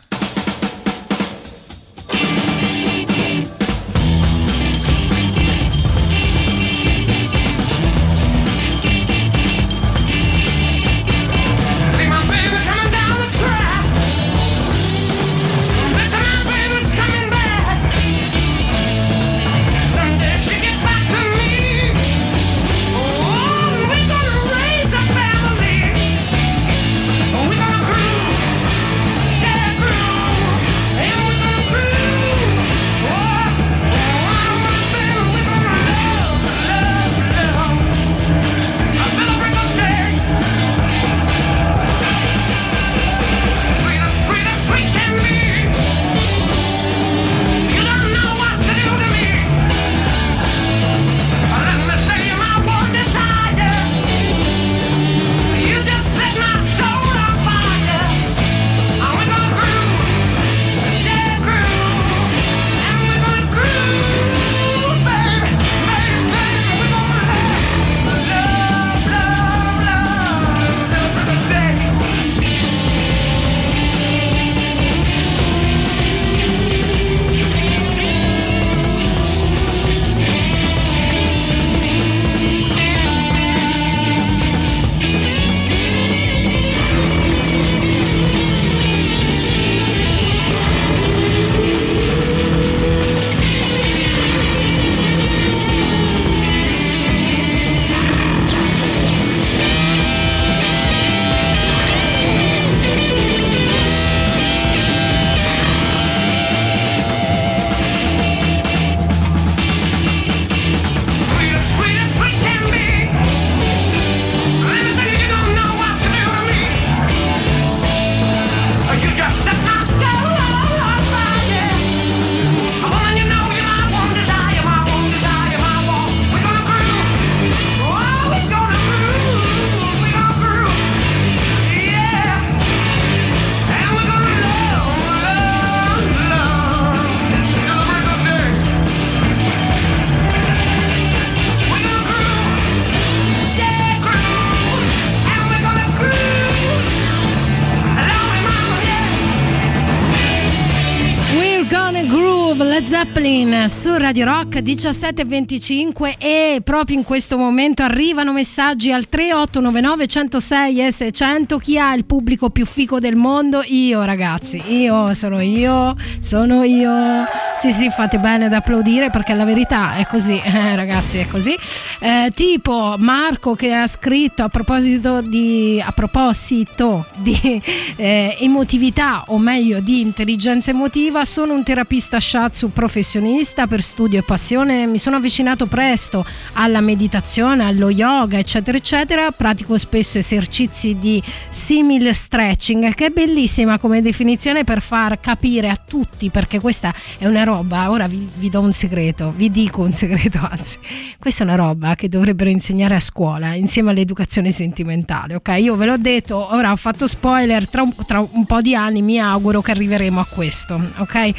Radio Rock 17.25 e proprio in questo momento arrivano messaggi al 3899 106 e 600 chi ha il pubblico più fico del mondo? Io ragazzi, io sono io, sono io. Sì sì fate bene ad applaudire perché la verità è così, <laughs> eh, ragazzi è così. Eh, tipo Marco che ha scritto a proposito di, a proposito di eh, emotività o meglio di intelligenza emotiva sono un terapista shiatsu professionista per studio e passione mi sono avvicinato presto alla meditazione allo yoga eccetera eccetera pratico spesso esercizi di simil stretching che è bellissima come definizione per far capire a tutti perché questa è una roba ora vi, vi do un segreto vi dico un segreto <laughs> anzi questa è una roba che dovrebbero insegnare a scuola insieme all'educazione sentimentale ok? Io ve l'ho detto ora ho fatto spoiler tra un, tra un po' di anni mi auguro che arriveremo a questo ok?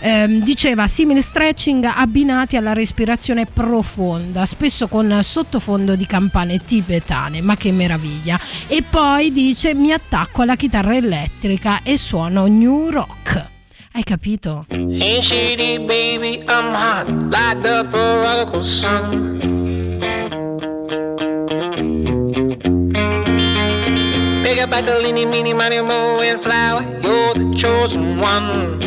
Ehm, diceva simili stretching abbinati alla respirazione profonda spesso con sottofondo di campane tibetane ma che meraviglia. E poi dice mi attacco alla chitarra elettrica e suono new rock hai capito? Ain't shady, baby, I'm hot like the prodigal son. Big up Bertolini, meeny, money, mo, and flower, you're the chosen one.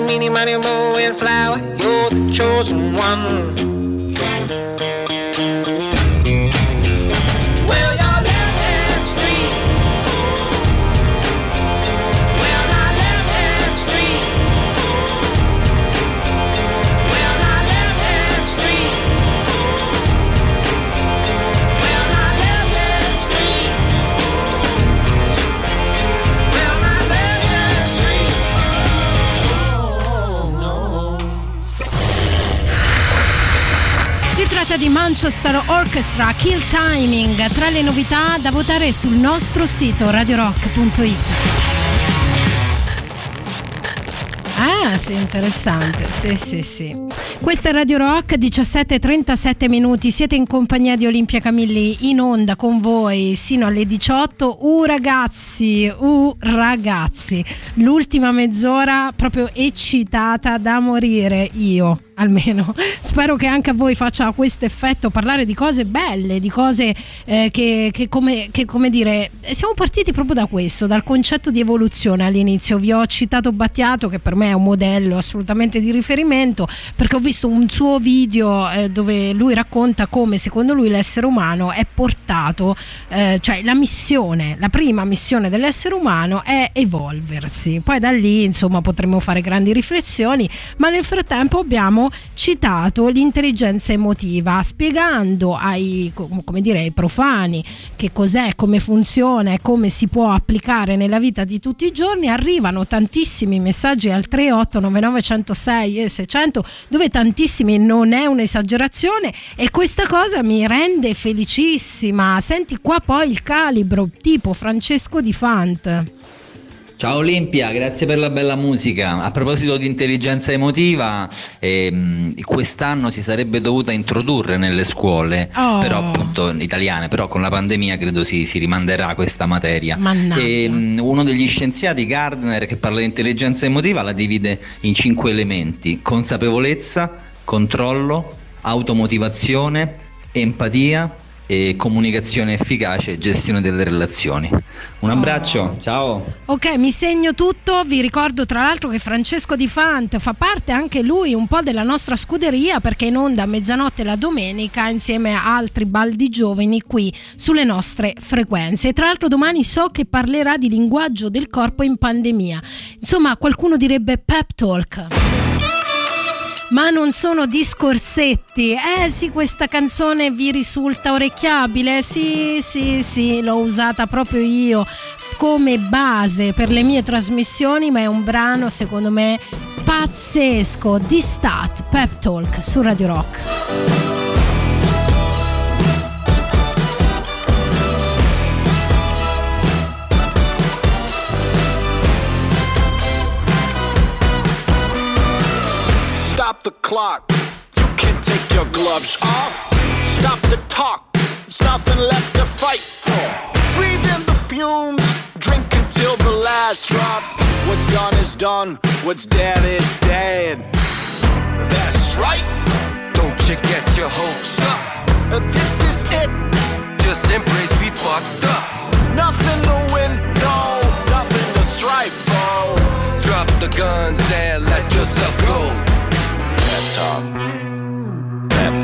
Up Bartolini, Mini, Money, Mo, and Flower, you're the chosen one. Manchester Orchestra Kill Timing, tra le novità da votare sul nostro sito radiorock.it. Ah, sì, interessante. Sì, sì, sì. Questa è Radio Rock, 17:37 minuti. Siete in compagnia di Olimpia Camilli in onda con voi sino alle 18. Uh ragazzi, uh ragazzi. L'ultima mezz'ora proprio eccitata da morire io almeno. <laughs> Spero che anche a voi faccia questo effetto parlare di cose belle, di cose eh, che, che come, che come dire, siamo partiti proprio da questo, dal concetto di evoluzione all'inizio. Vi ho citato Battiato che per me è un modello assolutamente di riferimento perché ho visto un suo video eh, dove lui racconta come secondo lui l'essere umano è portato, eh, cioè la missione, la prima missione dell'essere umano è evolversi. Poi da lì insomma potremmo fare grandi riflessioni, ma nel frattempo abbiamo citato l'intelligenza emotiva, spiegando ai, dire, ai profani che cos'è, come funziona e come si può applicare nella vita di tutti i giorni. Arrivano tantissimi messaggi al 3899 106 e 600 dove tantissimi non è un'esagerazione e questa cosa mi rende felicissima. Senti qua poi il calibro tipo Francesco Di Fant. Ciao Olimpia, grazie per la bella musica. A proposito di intelligenza emotiva, ehm, quest'anno si sarebbe dovuta introdurre nelle scuole, Oh. però appunto italiane, però con la pandemia credo si, si rimanderà questa materia. Mannaggia. Ehm, uno degli scienziati, Gardner, che parla di intelligenza emotiva, la divide in cinque elementi: consapevolezza, controllo, automotivazione, empatia e comunicazione efficace e gestione delle relazioni. Un abbraccio, ciao! Ok, mi segno tutto. Vi ricordo tra l'altro che Francesco Di Fant fa parte anche lui un po' della nostra scuderia perché è in onda a mezzanotte la domenica insieme a altri baldi giovani qui sulle nostre frequenze. E tra l'altro domani so che parlerà di linguaggio del corpo in pandemia. Insomma, qualcuno direbbe pep talk. Ma non sono discorsetti. Eh sì, questa canzone vi risulta orecchiabile? Sì, sì, sì, l'ho usata proprio io come base per le mie trasmissioni, ma è un brano secondo me pazzesco di Stat Pep Talk su Radio Rock. Clock. You can take your gloves off. Stop the talk. There's nothing left to fight for. Breathe in the fumes. Drink until the last drop. What's done is done. What's dead is dead. That's right. Don't you get your hopes up. This is it. Just embrace we fucked up. Nothing to win. No. Nothing to strive for. Drop the guns and let yourself go.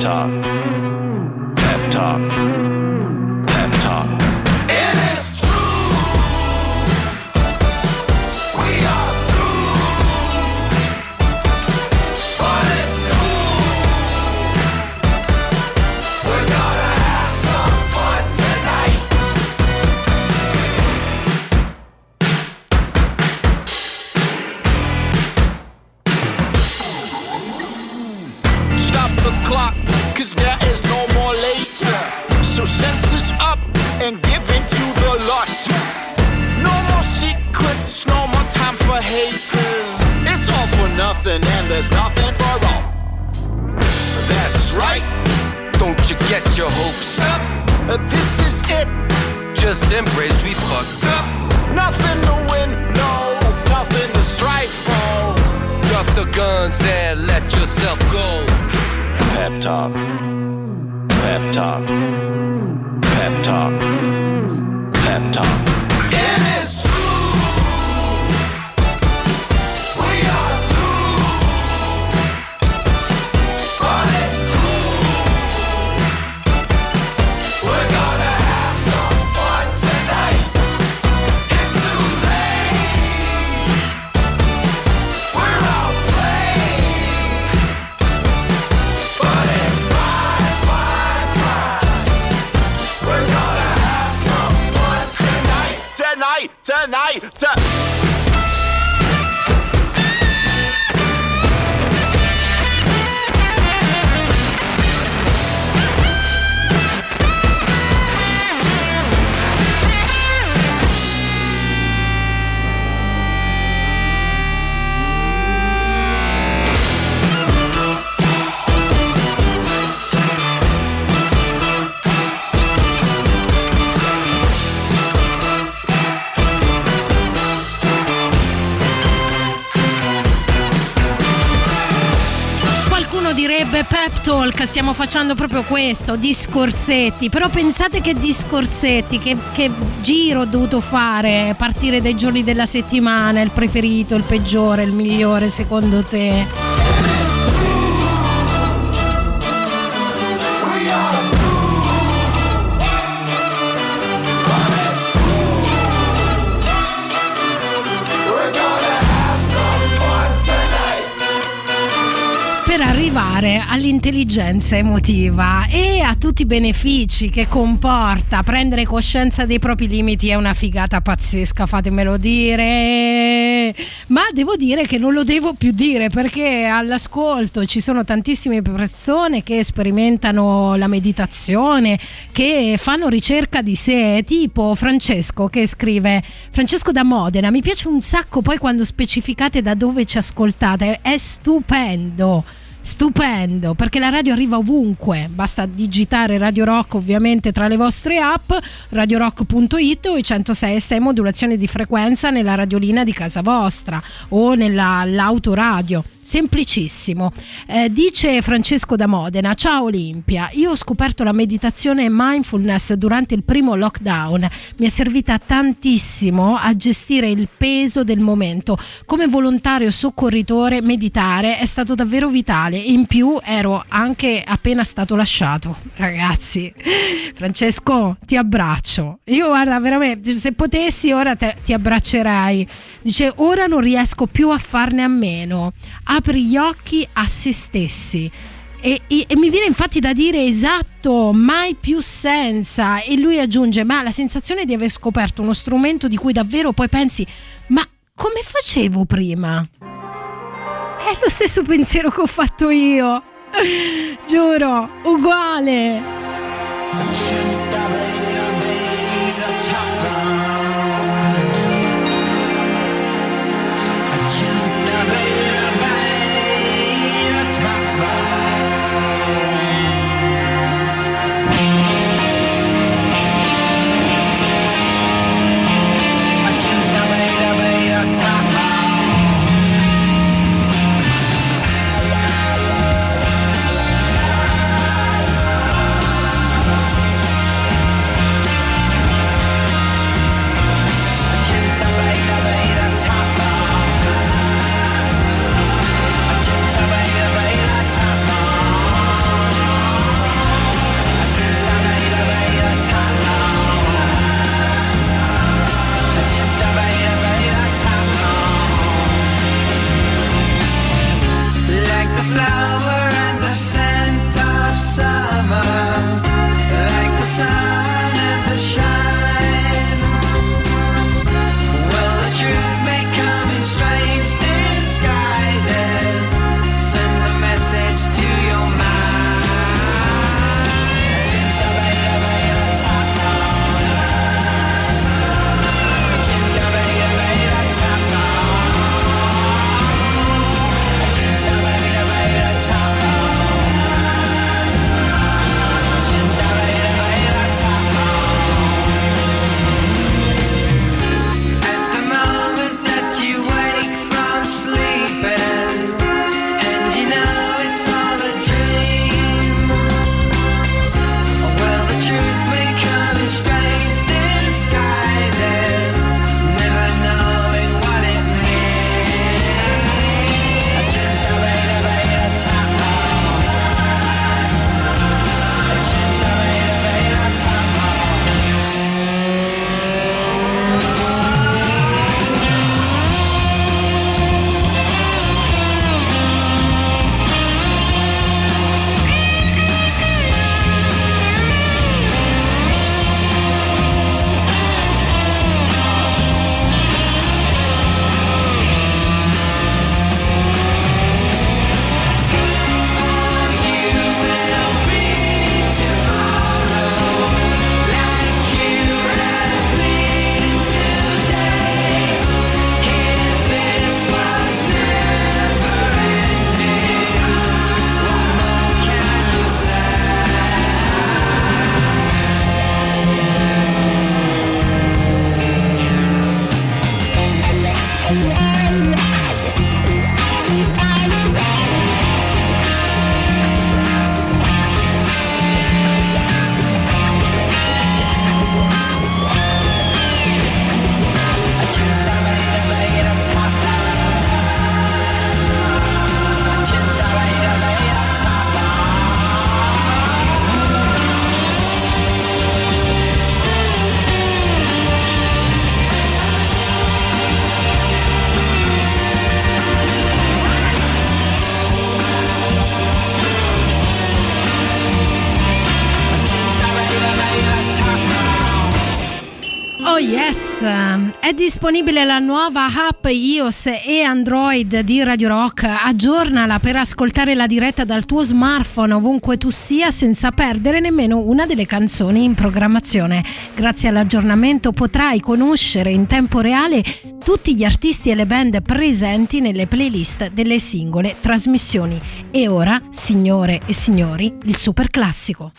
Talk. Pep talk. Cause there is no more later. So senses up and give in to the lust. No more secrets, no more time for haters. It's all for nothing and there's nothing for all. That's right. Don't you get your hopes up. This is it. Just embrace we fucked up. Nothing to win, no, nothing to strive for. Drop the guns and let yourself go. Pep talk. Pep talk. Pep talk. Tonight, Direbbe Pep Talk, stiamo facendo proprio questo, discorsetti, però pensate che discorsetti, che, che giro ho dovuto fare, partire dai giorni della settimana, il preferito, il peggiore, il migliore secondo te? All'intelligenza emotiva e a tutti i benefici che comporta prendere coscienza dei propri limiti è una figata pazzesca, fatemelo dire. Ma devo dire che non lo devo più dire perché all'ascolto ci sono tantissime persone che sperimentano la meditazione, che fanno ricerca di sé, tipo Francesco che scrive Francesco da Modena, mi piace un sacco poi quando specificate da dove ci ascoltate, è stupendo. Stupendo, perché la radio arriva ovunque, basta digitare Radio Rock ovviamente tra le vostre app, radiorock.it o i 106.6 modulazione di frequenza nella radiolina di casa vostra o nell'autoradio. Semplicissimo. Eh, dice Francesco da Modena, ciao Olimpia, io ho scoperto la meditazione e mindfulness durante il primo lockdown, mi è servita tantissimo a gestire il peso del momento. Come volontario soccorritore meditare è stato davvero vitale, in più ero anche appena stato lasciato. Ragazzi, Francesco, ti abbraccio. Io guarda, veramente, se potessi ora te- ti abbraccerei. Dice, ora non riesco più a farne a meno. Apri gli occhi a se stessi. E, e- e mi viene infatti da dire esatto, mai più senza. E lui aggiunge: Ma la sensazione di aver scoperto uno strumento di cui davvero poi pensi, ma come facevo prima? È lo stesso pensiero che ho fatto io. Giuro, uguale. sun disponibile la nuova app iOS e Android di Radio Rock. Aggiornala per ascoltare la diretta dal tuo smartphone ovunque tu sia senza perdere nemmeno una delle canzoni in programmazione. Grazie all'aggiornamento potrai conoscere in tempo reale tutti gli artisti e le band presenti nelle playlist delle singole trasmissioni. E ora, signore e signori, il super classico.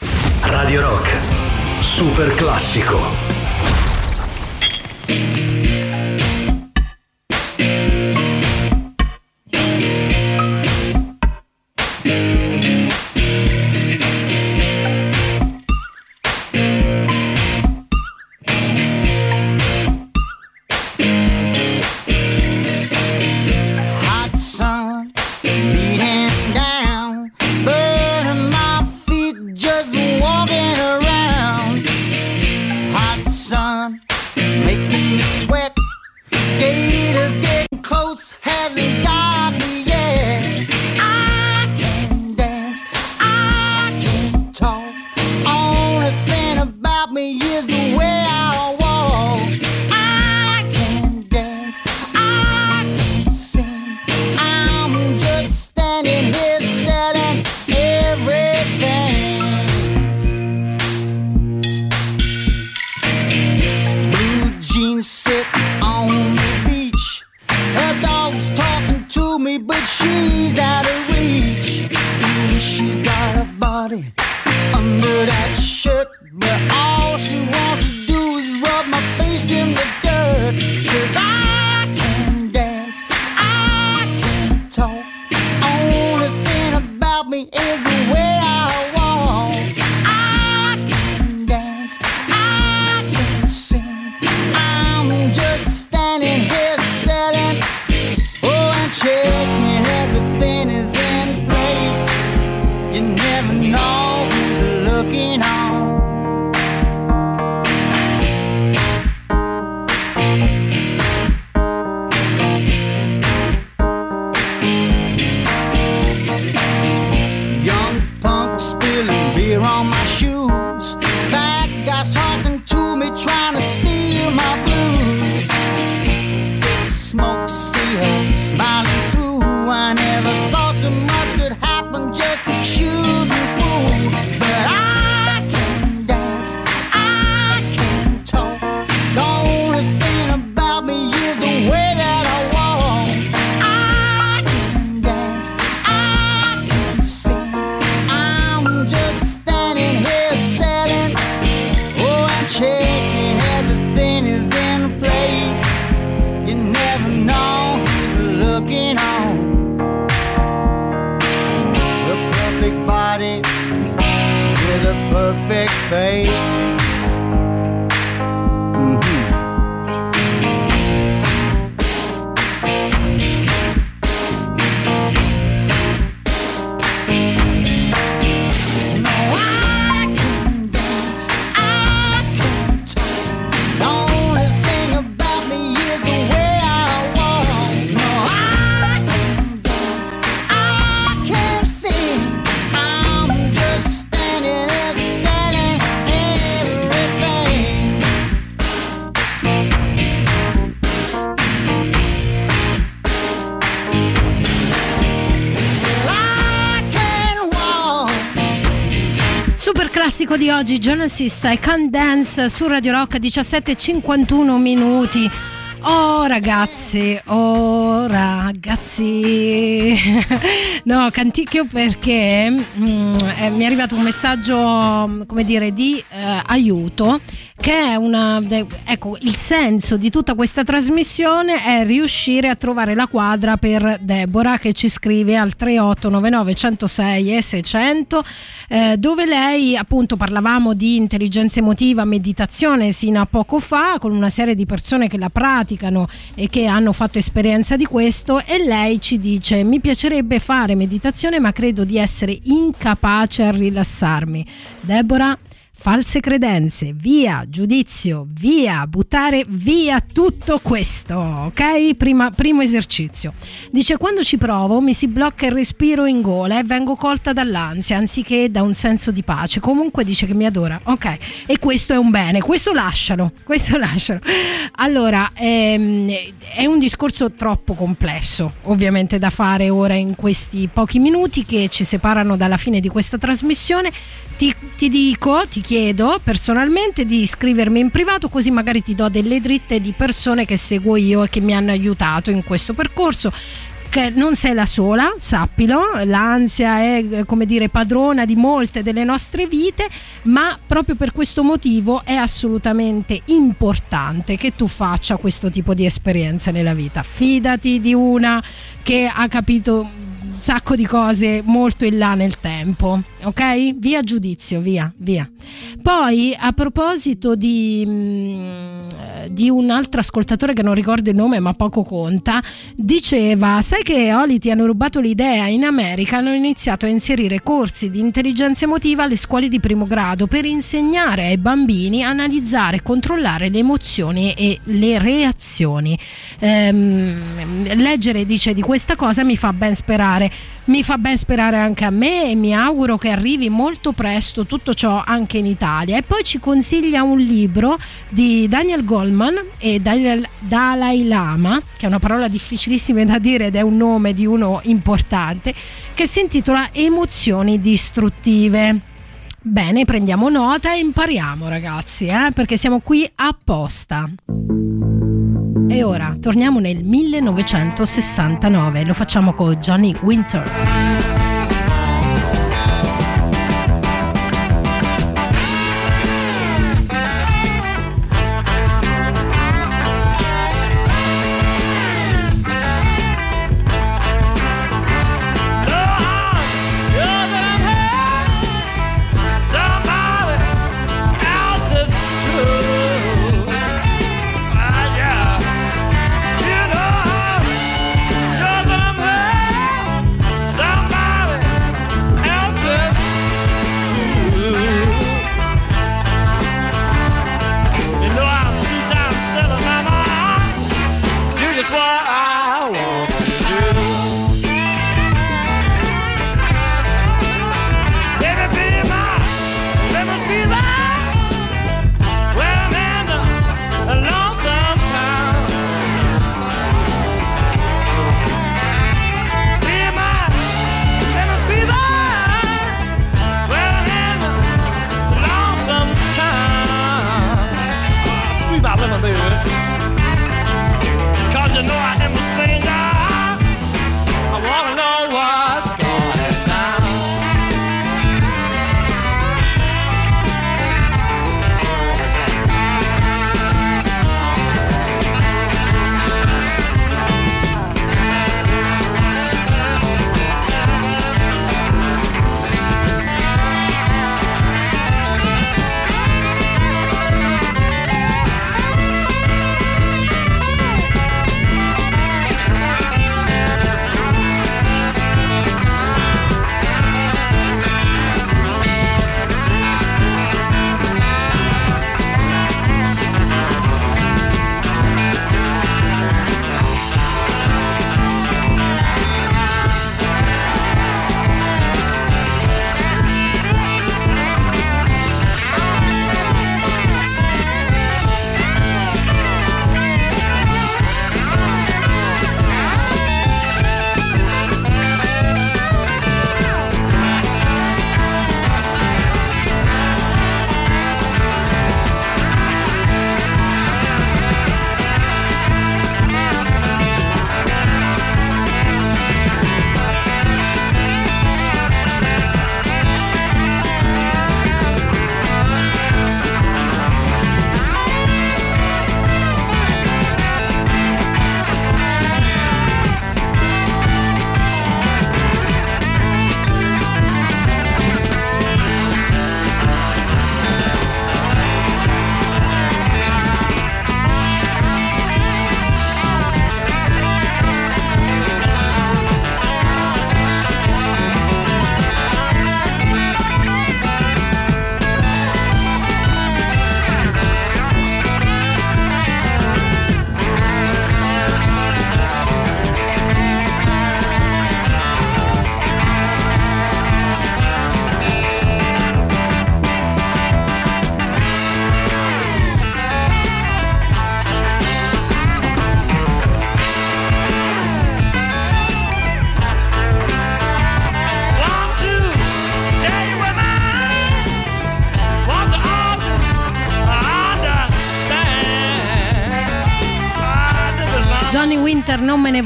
Radio Rock, super classico. Hot classico di oggi, Genesis I Can't Dance su Radio Rock 17:51 minuti. Oh ragazzi, oh ragazzi, <laughs> no canticchio perché mm, eh, mi è arrivato un messaggio mm, come dire di eh, aiuto che è una, ecco il senso di tutta questa trasmissione è riuscire a trovare la quadra per Deborah che ci scrive al 3899 106 e 600 eh, dove lei appunto parlavamo di intelligenza emotiva, meditazione sino a poco fa con una serie di persone che la praticano e che hanno fatto esperienza di questo e lei ci dice mi piacerebbe fare meditazione ma credo di essere incapace a rilassarmi. Deborah false credenze, via giudizio, via buttare via tutto questo, ok? Prima, primo esercizio. Dice quando ci provo mi si blocca il respiro in gola e vengo colta dall'ansia anziché da un senso di pace. Comunque dice che mi adora, ok? E questo è un bene, questo lascialo, <laughs> questo lascialo. Allora, ehm, è un discorso troppo complesso, ovviamente da fare ora in questi pochi minuti che ci separano dalla fine di questa trasmissione. Ti, ti dico, ti chiedo personalmente di iscrivermi in privato così magari ti do delle dritte di persone che seguo io e che mi hanno aiutato in questo percorso che non sei la sola, sappilo, l'ansia è eh, come dire padrona di molte delle nostre vite, ma proprio per questo motivo è assolutamente importante che tu faccia questo tipo di esperienza nella vita. Fidati di una che ha capito sacco di cose molto in là nel tempo, ok? Via giudizio, via, via. Poi a proposito di, mm, eh, di un altro ascoltatore che non ricordo il nome ma poco conta, diceva, sai che Oli ti hanno rubato l'idea, in America hanno iniziato a inserire corsi di intelligenza emotiva alle scuole di primo grado per insegnare ai bambini a analizzare e controllare le emozioni e le reazioni. Ehm, leggere dice di questa cosa mi fa ben sperare, mi fa ben sperare anche a me e mi auguro che arrivi molto presto tutto ciò anche in Italia. E poi ci consiglia un libro di Daniel Goldman e Daniel Dalai Lama, che è una parola difficilissima da dire ed è un nome di uno importante, che si intitola Emozioni distruttive. Bene, prendiamo nota e impariamo ragazzi, eh, perché siamo qui apposta. E ora torniamo nel 1969, lo facciamo con Johnny Winter.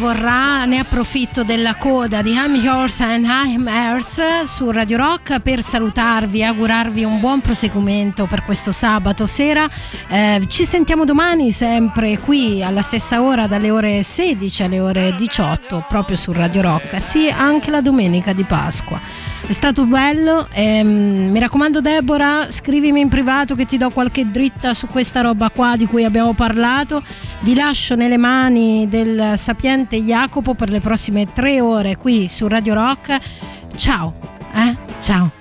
Vorrà, ne approfitto della coda di I'm Yours and I'm Hers su Radio Rock per salutarvi e augurarvi un buon proseguimento per questo sabato sera. Eh, ci sentiamo domani sempre qui alla stessa ora dalle ore 16 alle ore 18 proprio su Radio Rock, sì anche la domenica di Pasqua. È stato bello, ehm, mi raccomando Deborah, scrivimi in privato che ti do qualche dritta su questa roba qua di cui abbiamo parlato. Vi lascio nelle mani del sapiente Jacopo per le prossime tre ore qui su Radio Rock. Ciao, eh? Ciao.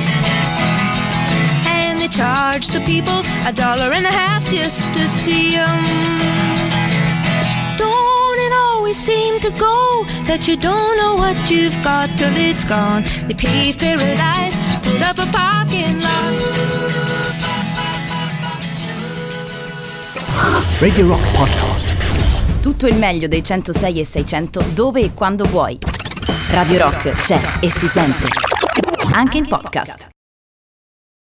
Charged the people a dollar and a half just to see them. Don't it always seem to go that you don't know what you've got till it's gone? They paved paradise, put up a parking lot. Radio Rock Podcast. Tutto il meglio dei 106 e 600 dove e quando vuoi. Radio Rock c'è e si sente. Anche in podcast.